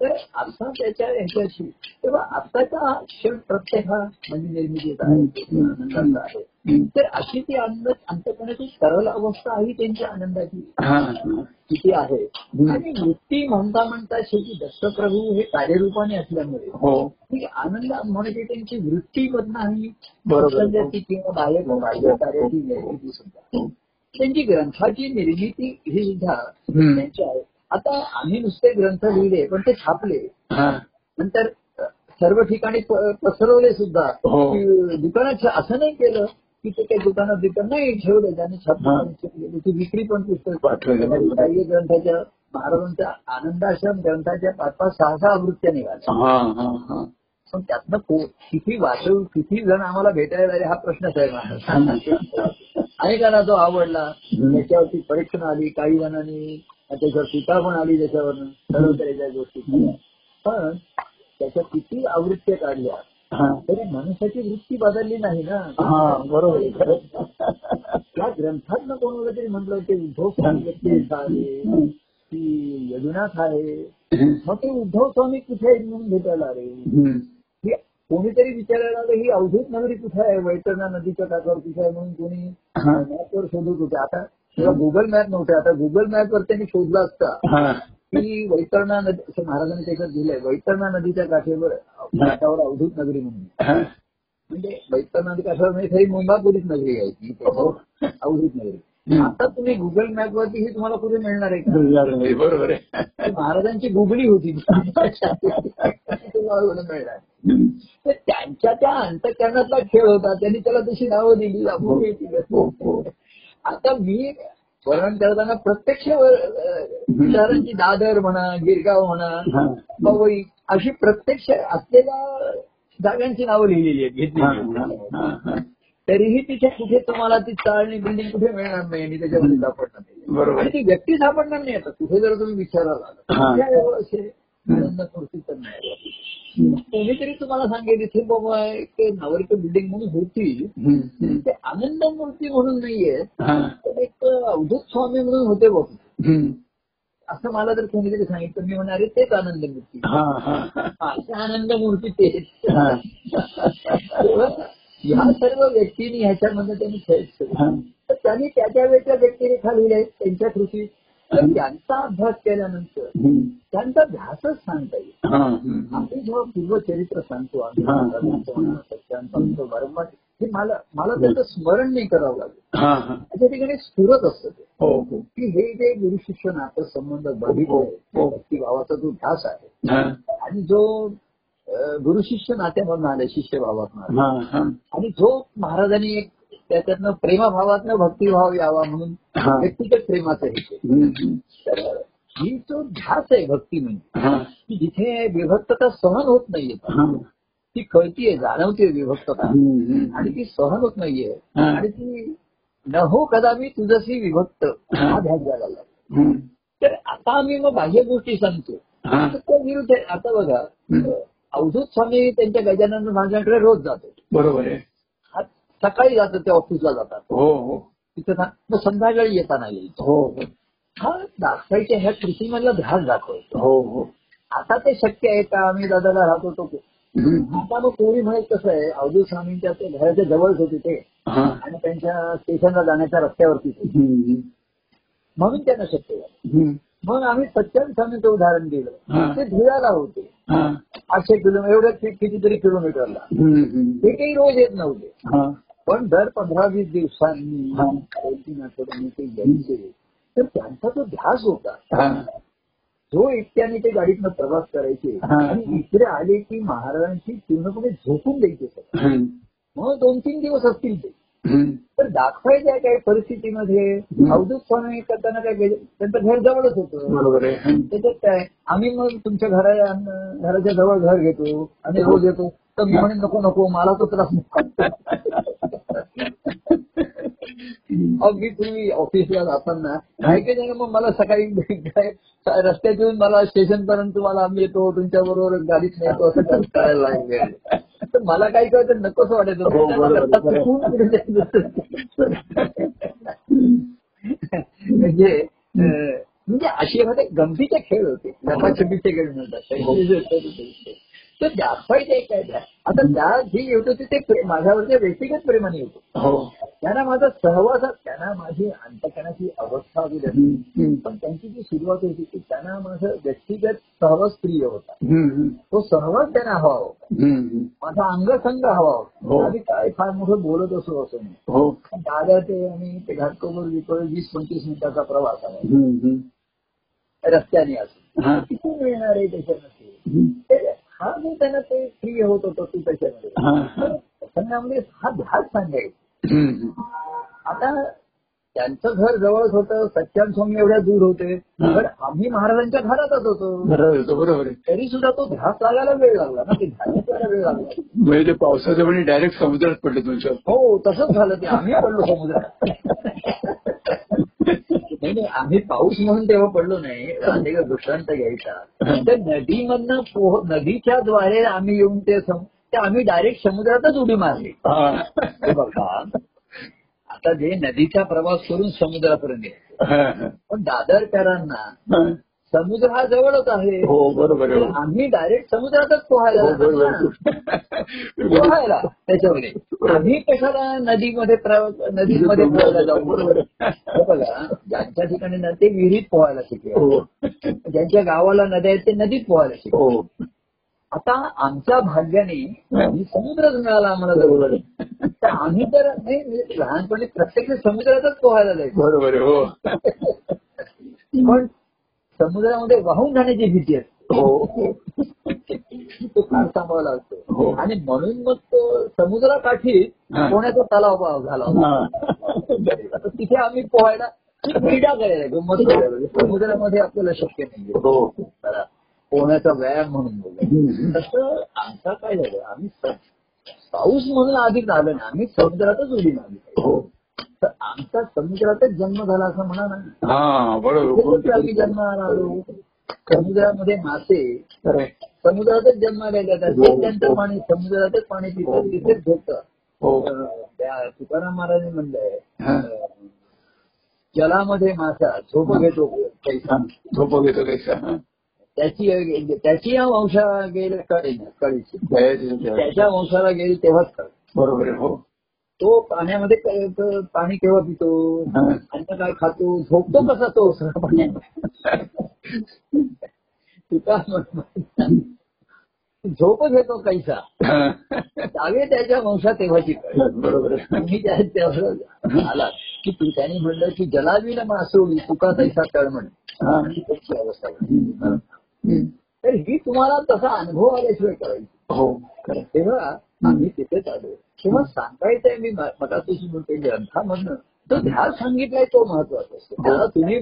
Speaker 1: तर आता त्याच्या ह्याच्याशी तेव्हा आताचा हा क्षण प्रत्येक हा म्हणजे निर्मितीचा आहे आनंदाचा आहे
Speaker 2: हम्म.
Speaker 1: तर अशी ती आनंद अंतकरणाची सरळ अवस्था आहे त्यांच्या आनंदाची
Speaker 2: हा हा.
Speaker 1: किती आहे आणि वृत्ती म्हणता म्हणता शेवटी दत्तप्रभू हे कार्यरूपाने असल्यामुळे
Speaker 2: हो
Speaker 1: ही आनंद म्हणजे त्यांची वृत्ती मधनं
Speaker 2: बरोबर.
Speaker 1: किंवा बाह्य बाह्य कार्याची निर्मिती सुद्धा त्यांची ग्रंथाची निर्मिती ही सुद्धा. त्यांची आहे आता आम्ही नुसते ग्रंथ लिहिले पण ते छापले. नंतर सर्व ठिकाणी पसरवले सुद्धा.
Speaker 2: हो.
Speaker 1: दुकानात असं नाही केलं की ते काही दुकानात दुकान नाही ठेवलं. त्याने. छापले. त्याची विक्री पण पुस्तक
Speaker 2: पाठवले.
Speaker 1: काही ग्रंथाच्या महाराजांच्या आनंदाश्रम ग्रंथाच्या पाच पाच सहा सहा आवृत्त्या निघाल्या.
Speaker 2: हा हा हा.
Speaker 1: पण त्यातनं किती वाचव किती जण आम्हाला भेटायला आले हा प्रश्नच आहे माझा अनेकांना तो आवडला. त्याच्यावरती परीक्षण आली काही जणांनी त्याच्यावर टीका पण आली त्याच्यावरनं सर्व तऱ्हेच्या गोष्टी. पण त्याच्या किती आवृत्त्या काढल्या तरी मनुष्याची वृत्ती बदलली नाही ना.
Speaker 2: हा बरोबर.
Speaker 1: त्या ग्रंथातनं कोण वगैरे तरी म्हटलं ते उद्धव स्वामी आहे की यदुनाथ आहे. मग ते उद्धव स्वामी कुठे म्हणून भेटायला. ही कोणीतरी विचारायला आलं ही अवधूत नगरी कुठे आहे? वैतरणा नदीच्या काठावर कुठे आहे म्हणून कोणी. मॅपवर शोधत होते. आता तेव्हा गुगल मॅप नव्हते. आता गुगल मॅपवर त्यांनी शोधला असता. की वैतरणा नदी असं महाराजांनी त्याच्यात दिलंय. वैतरणा नदीच्या काठेवर काठावर अवधूत नगरी म्हणून. म्हणजे वैतरणा नदी काठावर म्हणजे मुंबापुरीच नगरी आहे ती.
Speaker 2: हो.
Speaker 1: अवधूत नगरी. आता तुम्ही गुगल मॅपवरती ही तुम्हाला कुठे मिळणार आहे का?
Speaker 2: बरोबर आहे.
Speaker 1: महाराजांची गुगली होती. तुम्हाला मिळणार. तर त्यांच्या त्या अंतकरणातला खेळ होता. त्यांनी त्याला तशी नावं दिली.
Speaker 2: हो.
Speaker 1: आता मी वर्णन करताना प्रत्यक्ष विचारांची दादर म्हणा गिरगाव म्हणा. पवई अशी प्रत्यक्ष असलेल्या जागांची नावं लिहिलेली आहेत
Speaker 2: हा.
Speaker 1: तरीही तिथे कुठे तुम्हाला ती चाळणी बिल्डिंग कुठे मिळणार नाही आणि त्याच्यामध्ये सापडणार नाही
Speaker 2: बरोबर.
Speaker 1: आणि ती व्यक्ती सापडणार नाही आता कुठे जर तुम्ही विचारायला
Speaker 2: हा.
Speaker 1: आला कोणीतरी तुम्हाला सांगेल इथे बाबा एक नावरिक बिल्डिंग म्हणून होती. ते आनंद मूर्ती म्हणून नाहीये
Speaker 2: हा.
Speaker 1: तर एक अवधूत स्वामी म्हणून होते बघ. असं मला जर कोणीतरी सांगितलं मी म्हणणार तेच आनंद मूर्ती
Speaker 2: हा, हा, हा.
Speaker 1: अशा आनंद मूर्ती तेच
Speaker 2: हा.
Speaker 1: तेव्हा ह्या सर्व व्यक्तींनी ह्याच्यामध्ये त्यांनी खेळ. तर त्यांनी त्या त्या वेळच्या व्यक्तिरेखा लिहिल्या आहेत त्यांच्या कृती तर त्यांचा अभ्यास केल्यानंतर. त्यांचा ध्यासच सांगता येईल
Speaker 2: हा.
Speaker 1: आपण जेव्हा पूर्वचरित्र सांगतो आम्ही
Speaker 2: हा.
Speaker 1: सांगतो वारंवार हे मला मला त्याचं स्मरण नाही करावं लागेल
Speaker 2: हा, हा.
Speaker 1: त्या ठिकाणी स्फुरत असतं ते
Speaker 2: हो हो
Speaker 1: की हे जे गुरु शिष्य नातं संबंध बघितलं भक्तिभावाचा जो ध्यास आहे
Speaker 2: हा,
Speaker 1: आणि जो गुरु शिष्य नात्यामधून आले
Speaker 2: हा, हा.
Speaker 1: आणि जो महाराजांनी एक त्याच्यातनं प्रेमभावातनं भक्तिभाव यावा म्हणून. व्यक्तिगत प्रेमाचं हे. तर ही तो ध्यास आहे भक्ती म्हणजे जिथे विभक्तता सहन होत नाहीये. ती कळतीये जाणवते विभक्तता. आणि ती सहन होत नाहीये. आणि ती न हो कदापि तुझशी विभक्त हा ध्यास झाला
Speaker 2: हम्म.
Speaker 1: तर आता आम्ही मग बाह्य गोष्टी सांगतो त्या विरुद्ध आहे. आता बघा अवधूत स्वामी त्यांच्या गजानन महाराजांकडे रोज जातो
Speaker 2: बरोबर आहे
Speaker 1: सकाळी जातात ते ऑफिसला जातात
Speaker 2: हो हो
Speaker 1: तिथं ना- मग संध्याकाळी येताना येईल
Speaker 2: हो हो
Speaker 1: हा दाखवायच्या ह्या कृतीमधला ध्यास दाखवतो
Speaker 2: हो हो
Speaker 1: आता ते शक्य आहे का आम्ही दादाला राहतो तो
Speaker 2: हम्म.
Speaker 1: आता मग कोणी म्हणत कसं आहे अवधूत स्वामींच्या ते घराच्या जवळच होते ते. आणि त्यांच्या स्टेशनला जाण्याच्या रस्त्यावरती. म्हणून त्यांना शक्य झालं. मग आम्ही सत्यान स्वामीचं उदाहरण. दिलं ते धुळ्याला होते. आठशे किलोमीटर एवढ्या कितीतरी किलोमीटरला. ते काही रोज येत नव्हते. पण दर पंधरा वीस दिवसांनी आठवड्यांनी ते यायचे तर त्यांचा तो ध्यास होता. जो एकट्याने ते गाडीतनं प्रवास करायचे. आणि इकडे आले की महाराजांची पूर्णपणे झोपून द्यायचे. मग दोन तीन दिवस असतील ते. तर दाखवायच्या काही परिस्थितीमध्ये अवधूत स्वामी करताना काय त्यांचं घर जवळच होतं.
Speaker 2: बरोबर आहे.
Speaker 1: त्याच्यात काय आम्ही मग तुमच्या घरा घराच्या जवळ घर घेतो आणि रोज येतो. तर मी म्हणे नको नको मला तो त्रास नको. मी पूर्वी ऑफिसला जाताना काही काही जण मग मला सकाळी काय रस्त्यात येऊन मला स्टेशन पर्यंत मला आम्ही येतो तुमच्या बरोबर गाडीत नेतो असं कर- करायला लागेल तर मला काही कळतं नकोच वाटायचं.
Speaker 2: हो.
Speaker 1: म्हणजे म्हणजे असे एखादे गमतीचे खेळ होते. लपाछपीचे खेळ म्हणतात. ते. तर दाखवायचे काय आता त्या जे येत होते ते माझ्यावरच्या व्यक्तिगत प्रेमाने होतो
Speaker 2: हो
Speaker 1: त्यांना माझा सहवास त्यांना माझी अंतकणाची अवस्था.
Speaker 2: हम्म.
Speaker 1: पण त्यांची जी सुरुवात होती की त्यांना माझं व्यक्तिगत सहवास प्रिय होता. तो सहवास त्यांना हवा होता. माझा अंगसंग हवा
Speaker 2: हो.
Speaker 1: होता आम्ही काय फार मोठं बोलत असो असं नाही
Speaker 2: हो
Speaker 1: दादा ते आणि ते घाटकोबर विकोबर वीस पंचवीस मिनिटाचा प्रवास आहे. रस्त्याने असो
Speaker 2: हा.
Speaker 1: किती मिळणार आहे त्याच्यामध्ये हा जो त्यांना ते प्रिय होत होतं तू त्याच्यामध्ये
Speaker 2: हा. हा.
Speaker 1: प्रसंगामध्ये हा ध्यास सांगायचा. आता त्यांचं घर जवळच होतं सच्चान स्वामी एवढ्या दूर होते. पण आम्ही महाराजांच्या घरातच होतो
Speaker 2: बरोबर
Speaker 1: तरी सुद्धा तो ध्यास लागायला वेळ लागला ना ते ध्यानाला वेळ लागला
Speaker 2: म्हणजे ते पावसाच्या पाणी डायरेक्ट समुद्रात पडले तुमच्या
Speaker 1: हो तसंच झालं ते आम्ही पडलो समुद्रात नाही नाही आम्ही पाऊस म्हणून तेव्हा पडलो नाही अनेक दृष्टांत घ्यायचा तर नदीमधनं पोह नदीच्या द्वारे आम्ही येऊन ते सम- ते आम्ही डायरेक्ट समुद्रातच उडी मारली. बघा. आता जे नदीचा प्रवास करून समुद्रापर्यंत येतो. पण दादरकरांना. समुद्र हा जवळच आहे.
Speaker 2: हो बरोबर
Speaker 1: आम्ही डायरेक्ट समुद्रातच पोहायला
Speaker 2: हो.
Speaker 1: पोहायला त्याच्यामध्ये आम्ही कशाला नदीमध्ये नदीमध्ये पोहायला जाऊ
Speaker 2: बरोबर
Speaker 1: बघा ज्यांच्या ठिकाणी ते विहिरीत पोहायला शिकले.
Speaker 2: हो.
Speaker 1: ज्यांच्या गावाला नद्या आहेत ते नदीत पोहायला शिकले.
Speaker 2: हो.
Speaker 1: आता आमच्या भाग्याने समुद्रच मिळाला आम्हाला जवळ. तर आम्ही तर नाही, लहानपणी प्रत्यक्ष समुद्रातच पोहायला जायचो.
Speaker 2: बरोबर हो.
Speaker 1: पण समुद्रामध्ये वाहून जाण्याची भीती असते.
Speaker 2: हो.
Speaker 1: तो फार सांभाळला
Speaker 2: हो.
Speaker 1: असतो आणि म्हणून मग तो समुद्राकाठी
Speaker 2: हा.
Speaker 1: पोहण्याचा तलाव झाला होता.
Speaker 2: हा.
Speaker 1: तिथे आम्ही पोहायला क्रीडा करायला गंमत करायला समुद्रामध्ये आपल्याला शक्य नाही.
Speaker 2: हो.
Speaker 1: पोहण्याचा व्यायाम म्हणून. तसं आमचा काय झालं आम्ही पाऊस म्हणून आधी झालं ना आम्ही समुद्रातच उडी मारली.
Speaker 2: हो.
Speaker 1: आमचा समुद्रातच जन्म झाला असं म्हणा ना.
Speaker 2: हा बरोबर.
Speaker 1: तिथेच आम्ही जन्माला आलो. समुद्रामध्ये मासे. समुद्रातच जन्माला येतात तेच त्यांचं पाणी समुद्रातच पाणी पितात तिथेच झोपतात
Speaker 2: हो.
Speaker 1: त्या तुकाराम महाराजांनी म्हणलंय
Speaker 2: हा.
Speaker 1: जलामध्ये मासा झोप घेतो.
Speaker 2: हा. झोप घेतो कैसा हा.
Speaker 1: त्याची त्याची या वंशा गेले कळी कळीची
Speaker 2: जयाची जय.
Speaker 1: त्याच्या वंशाला गेली तेव्हाच कळ
Speaker 2: बरोबर हो.
Speaker 1: तो पाण्यामध्ये पाणी केव्हा पितो. अन्न काय खातो? झोपतो कसा तो? तुका झोप घेतो कैसा
Speaker 2: हा.
Speaker 1: जागे त्याच्या वंशात तेव्हाची
Speaker 2: बरोबर.
Speaker 1: तुम्ही त्या आला. की त्याने म्हणलं की जलावीला मासोळी तुका तैसा कळ म्हण. त्याची अवस्था. तर ही तुम्हाला तसा अनुभव आल्याशिवाय करायची.
Speaker 2: हो
Speaker 1: तेव्हा आम्ही तिथेच आलो तेव्हा सांगायचंय मी मगाशी म्हणते ग्रंथामधनं तो ध्यास सांगितलाय तो महत्त्वाचा असतो. त्याला तुम्ही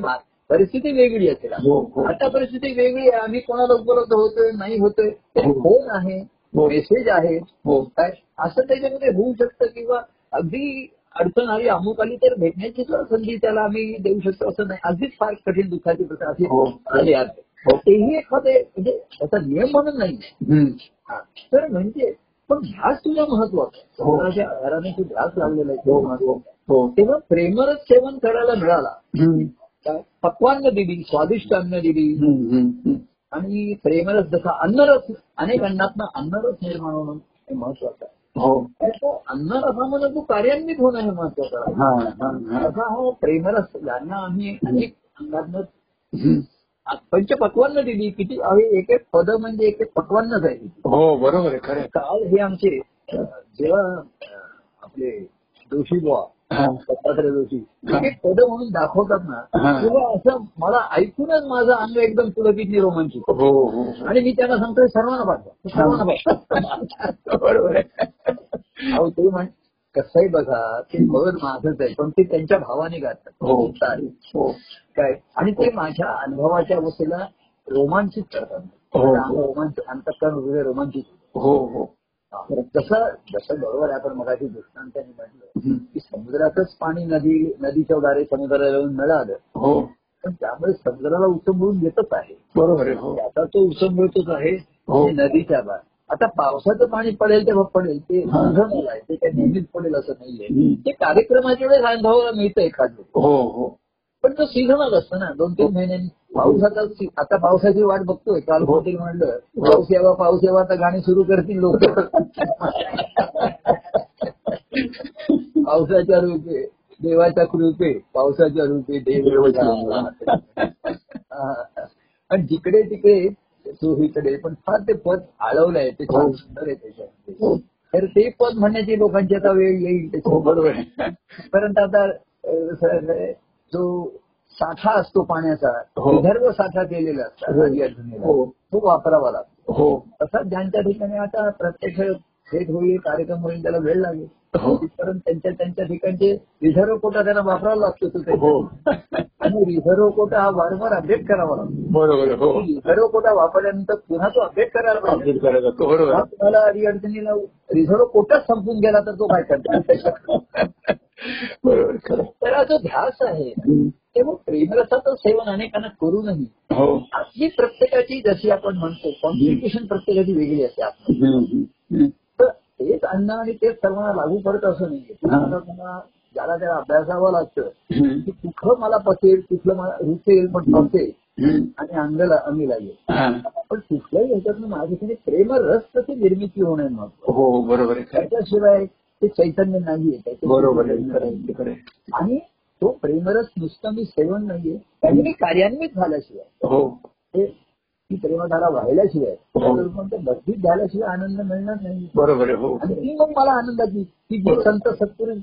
Speaker 1: परिस्थिती वेगळी असेल.
Speaker 2: हो हो.
Speaker 1: आता परिस्थिती वेगळी आहे. आम्ही कोणाला उपलब्ध होतोय नाही होतोय
Speaker 2: हो.
Speaker 1: फोन आहे
Speaker 2: हो.
Speaker 1: मेसेज आहे.
Speaker 2: हो.
Speaker 1: काय असं त्याच्यामध्ये होऊ शकतं किंवा अगदी अडचण आली अमुक आली तर भेटण्याची संधी त्याला आम्ही देऊ शकतो असं नाही. अगदीच फार कठीण दुःखाची प्रथा अशी
Speaker 2: हो.
Speaker 1: आली आहे.
Speaker 2: हो.
Speaker 1: तेही एखादे म्हणजे त्याचा नियम म्हणून नाही. हा. तर म्हणजे पण ध्यास तुझा महत्त्वाचा तू ध्यास लावलेला आहे तेव्हा प्रेमरच सेवन करायला मिळाला. पक्वान्न दिली स्वादिष्ट अन्न दिली. आणि प्रेमरस जसा अन्नरस अनेक अन्नातनं अन्नरस निर्माण होणं हे महत्वाचं आहे.
Speaker 2: हो.
Speaker 1: अन्नरसामध्ये तू कार्यान्वित होणं हे महत्वाचं आहे.
Speaker 2: हा
Speaker 1: प्रेमरस यांना आम्ही अनेक अंगातनं
Speaker 2: हम्म.
Speaker 1: पंचपक्वान्न दिली किती एक एक पद म्हणजे एक एक पक्वान्नच आहे
Speaker 2: हो बरोबर आहे खरं.
Speaker 1: काल हे आमचे जेव्हा आपले जोशी बुवा. दत्तात्रय जोशी
Speaker 2: हा.
Speaker 1: एक पद म्हणून दाखवतात ना. तेव्हा असं मला ऐकूनच माझं अंग एकदम पुलकित रोमांचित
Speaker 2: हो हो
Speaker 1: आणि मी त्यांना सांगतोय सर्वांना पाठवा सर्वांना पाठवा
Speaker 2: बरोबर आहे
Speaker 1: अहो ते म्हण कसंही बघा ते पद माझंच आहे पण ते त्यांच्या भावाने गातात
Speaker 2: हो. हो.
Speaker 1: काय? आणि ते माझ्या अनुभवाच्या अवस्थेला रोमांचित करतात.
Speaker 2: हो.
Speaker 1: रोमांच अंतकरण हृदय रोमांचित
Speaker 2: हो हो.
Speaker 1: जसं जसं बरोबर आहे आपण मगाशी दृष्टांताने म्हटलं. की समुद्रातच पाणी नदी नदीच्या द्वारे समुद्राला येऊन मिळालं.
Speaker 2: हो.
Speaker 1: पण त्यामुळे समुद्राला उसंबळून येतच आहे.
Speaker 2: बरोबर आहे हो.
Speaker 1: त्याचा तो उसंबळतोच आहे नदीच्या बाहेर. आता पावसाचं पाणी पडेल तेव्हा पडेल ते
Speaker 2: हा.
Speaker 1: सीझनल आहे ते काय नेहमीच पडेल असं नाहीये. ते कार्यक्रमाच्या वेळेस अनुभवाला मिळतं एखादं.
Speaker 2: हो हो.
Speaker 1: पण तो सीझनल असतं ना दोन तीन महिन्यांनी. पाऊस आता आता पावसाची वाट बघतोय काल
Speaker 2: हो.
Speaker 1: कोणतरी म्हणलं पाऊस यावा पाऊस यावा तर गाणी सुरू करतील लोक. पावसाच्या रूपे देवाच्या कृपे पावसाच्या रूपे देव हा. आणि जिकडे तिकडे चोहीकडे पण फार ते पद आळवलंय ते छान
Speaker 2: हो.
Speaker 1: सुंदर आहे त्याच्यामध्ये तर ते पद म्हणण्याची लोकांची आता वेळ येईल
Speaker 2: हो. बरोबर आहे
Speaker 1: परंतु आता जो साठा असतो पाण्याचा
Speaker 2: हो.
Speaker 1: विदर्भ साठा केलेला असतो. तो वापरावा लागतो
Speaker 2: हो
Speaker 1: तसाच ज्यांच्या ठिकाणी आता प्रत्यक्ष भेट होईल कार्यक्रम होईल त्याला वेळ लागेल
Speaker 2: हो.
Speaker 1: तिथपर्यंत त्यांच्या त्यांच्या ठिकाणचे रिझर्व्ह कोटा त्यांना वापरावा लागतो
Speaker 2: हो.
Speaker 1: आणि रिझर्व्ह कोटा हा वारंवार अपडेट करावा लागतो
Speaker 2: बरोबर हो
Speaker 1: रिझर्व्ह कोटा वापरल्यानंतर पुन्हा तो अपडेट करायला पाहिजे हा. तुम्हाला अडचणीला रिझर्व्ह कोटाच संपून गेला तर तो काय करतो
Speaker 2: बरोबर आहे, खरं आहे.
Speaker 1: तर हा जो ध्यास आहे. तेव्हा प्रेमरसाचं सेवन अनेकांना करू नये
Speaker 2: हो
Speaker 1: ही प्रत्येकाची जशी आपण म्हणतो कॉम्प्लिकेशन प्रत्येकाची वेगळी असते आतमध्ये. तेच अन्न आणि तेच सर्वांना लागू पडत असं नाहीये तुम्हाला ज्याला त्याला अभ्यासावं लागतं. की कुठलं मला पचेल कुठलं मला रुचेल पण
Speaker 2: हम्म.
Speaker 1: आणि अंगला अंगी लागेल. पण कुठल्याही ह्याच्यातून माझ्या ठिकाणी प्रेम रस त्याची निर्मिती होणे महत्त्व
Speaker 2: हो बरोबर.
Speaker 1: त्याच्याशिवाय ते चैतन्य नाहीये
Speaker 2: बरोबर.
Speaker 1: आणि तो प्रेमरस नुसतं मी सेवन नाहीये काहीतरी कार्यान्वित झाल्याशिवाय
Speaker 2: हो
Speaker 1: ते ती प्रेमधारा व्हायल्याशिवाय
Speaker 2: हो.
Speaker 1: ते भक्तीत झाल्याशिवाय आनंद मिळणार नाही
Speaker 2: बरोबर हो
Speaker 1: आणि ती मग मला आनंदाची की जे संत सत्पुरुष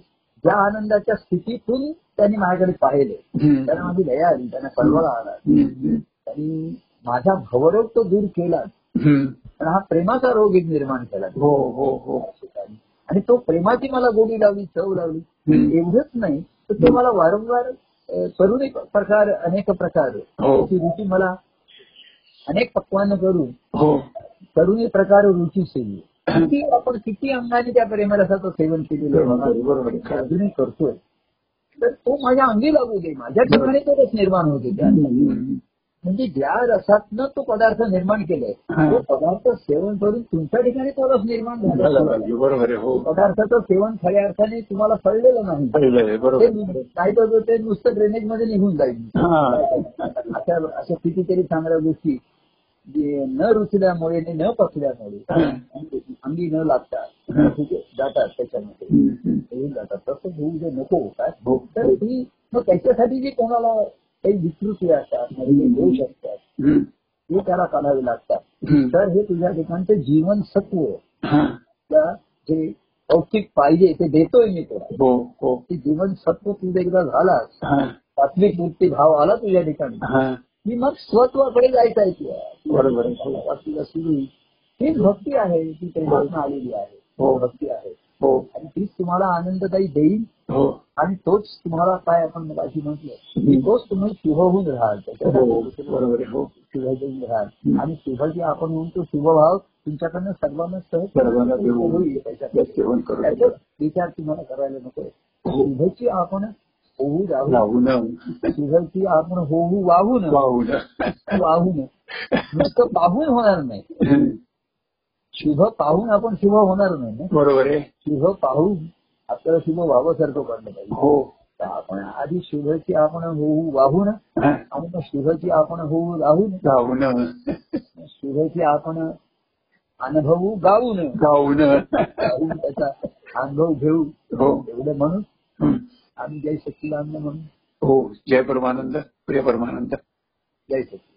Speaker 1: ज्या आनंदाच्या स्थितीतून त्यांनी माझ्याकडे पाहिले. त्यांना माझी दया आली त्यांना कळवळा आला. त्यांनी माझा भवरोग तो दूर केला. पण हा प्रेमाचा रोग एक निर्माण केला
Speaker 2: हो हो हो
Speaker 1: आणि तो प्रेमाची मला गोडी लावली चव लावली. एवढंच नाही तर ते मला वारंवार करून एक प्रकार अनेक प्रकार
Speaker 2: हो.
Speaker 1: त्याची रुची मला अनेक पक्वान करून
Speaker 2: हो.
Speaker 1: करून प्रकार रुची सेवी किती आपण किती अंगाने त्या प्रेमरसाचं सेवन केलेलं आहे.
Speaker 2: बरोबर.
Speaker 1: अजूनही करतोय. तर तो माझ्या अंगी लागू दे. माझ्या ठिकाणी तो रस निर्माण होते. त्या. म्हणजे ज्या रसातनं तो पदार्थ निर्माण केलाय
Speaker 2: हा.
Speaker 1: तो पदार्थ सेवन करून तुमच्या ठिकाणी तो रस निर्माण
Speaker 2: झालं. हो.
Speaker 1: पदार्थाचं सेवन खऱ्या अर्थाने तुम्हाला कळलेलं नाही.
Speaker 2: आहे.
Speaker 1: काय करतो ते नुसतं ड्रेनेजमध्ये निघून जाईल.
Speaker 2: हा.
Speaker 1: अशा अशा कितीतरी चांगल्या गोष्टी न रुचल्यामुळे आणि न पचल्यामुळे अंगी न लागता. ठीक जातात त्याच्यामध्ये जातात तसं होऊ जे नको
Speaker 2: हो.
Speaker 1: तर ही मग त्याच्यासाठी जे कोणाला काही विकृती असतात काही दोष असतात
Speaker 2: हम्म.
Speaker 1: ते त्याला काढावे लागतात. तर हे तुझ्या ठिकाणचं जीवनसत्व
Speaker 2: हा.
Speaker 1: तुला जे औकिक पाहिजे ते देतोय मी तुला
Speaker 2: हो हो
Speaker 1: ते जीवनसत्व तुझं एकदा झालास
Speaker 2: हा.
Speaker 1: सात्विक वृत्ती भाव आला तुझ्या ठिकाणी
Speaker 2: हा.
Speaker 1: की मग स्वत्वाकडे जायचं आहे.
Speaker 2: बरोबर.
Speaker 1: हीच भक्ती आहे ती प्रेमातून आलेली आहे.
Speaker 2: हो.
Speaker 1: भक्ती आहे.
Speaker 2: हो.
Speaker 1: आणि तीच तुम्हाला आनंददायी देईल.
Speaker 2: हो.
Speaker 1: आणि तोच तुम्हाला काय आपण मगाशी म्हटलं तोच तुम्ही शुभ होऊन राहाल
Speaker 2: हो. बरोबर हो.
Speaker 1: शुभ राहाल. आणि शुभ जे आपण म्हणतो शुभभाव तुमच्याकडनं सर्वांना सहज. होईल त्याच्यात. विचार तुम्हाला करायला नको. शुभची आपण होऊ राहू
Speaker 2: लावून
Speaker 1: शुभची आपण होऊ वाहून
Speaker 2: वाहून
Speaker 1: वाहून नुसतं पाहून होणार नाही. शुभ पाहून आपण शुभ होणार नाही ना.
Speaker 2: बरोबर आहे.
Speaker 1: शुभ पाहून आपल्याला शुभ व्हावंसारखं पडलं पाहिजे.
Speaker 2: हो.
Speaker 1: आपण आधी शुभची आपण होऊ वाहून. आणि मग शुभची आपण होऊ राहून
Speaker 2: लावून
Speaker 1: शुभची आपण अनुभवू गाऊन
Speaker 2: गाऊन
Speaker 1: गाऊन त्याचा अनुभव घेऊ.
Speaker 2: हो.
Speaker 1: एवढं म्हणून. आम्ही जय सच्चिदानंद म्हणून.
Speaker 2: हो जय परमानंद प्रिय परमानंद.
Speaker 1: जय सच्चिदानंद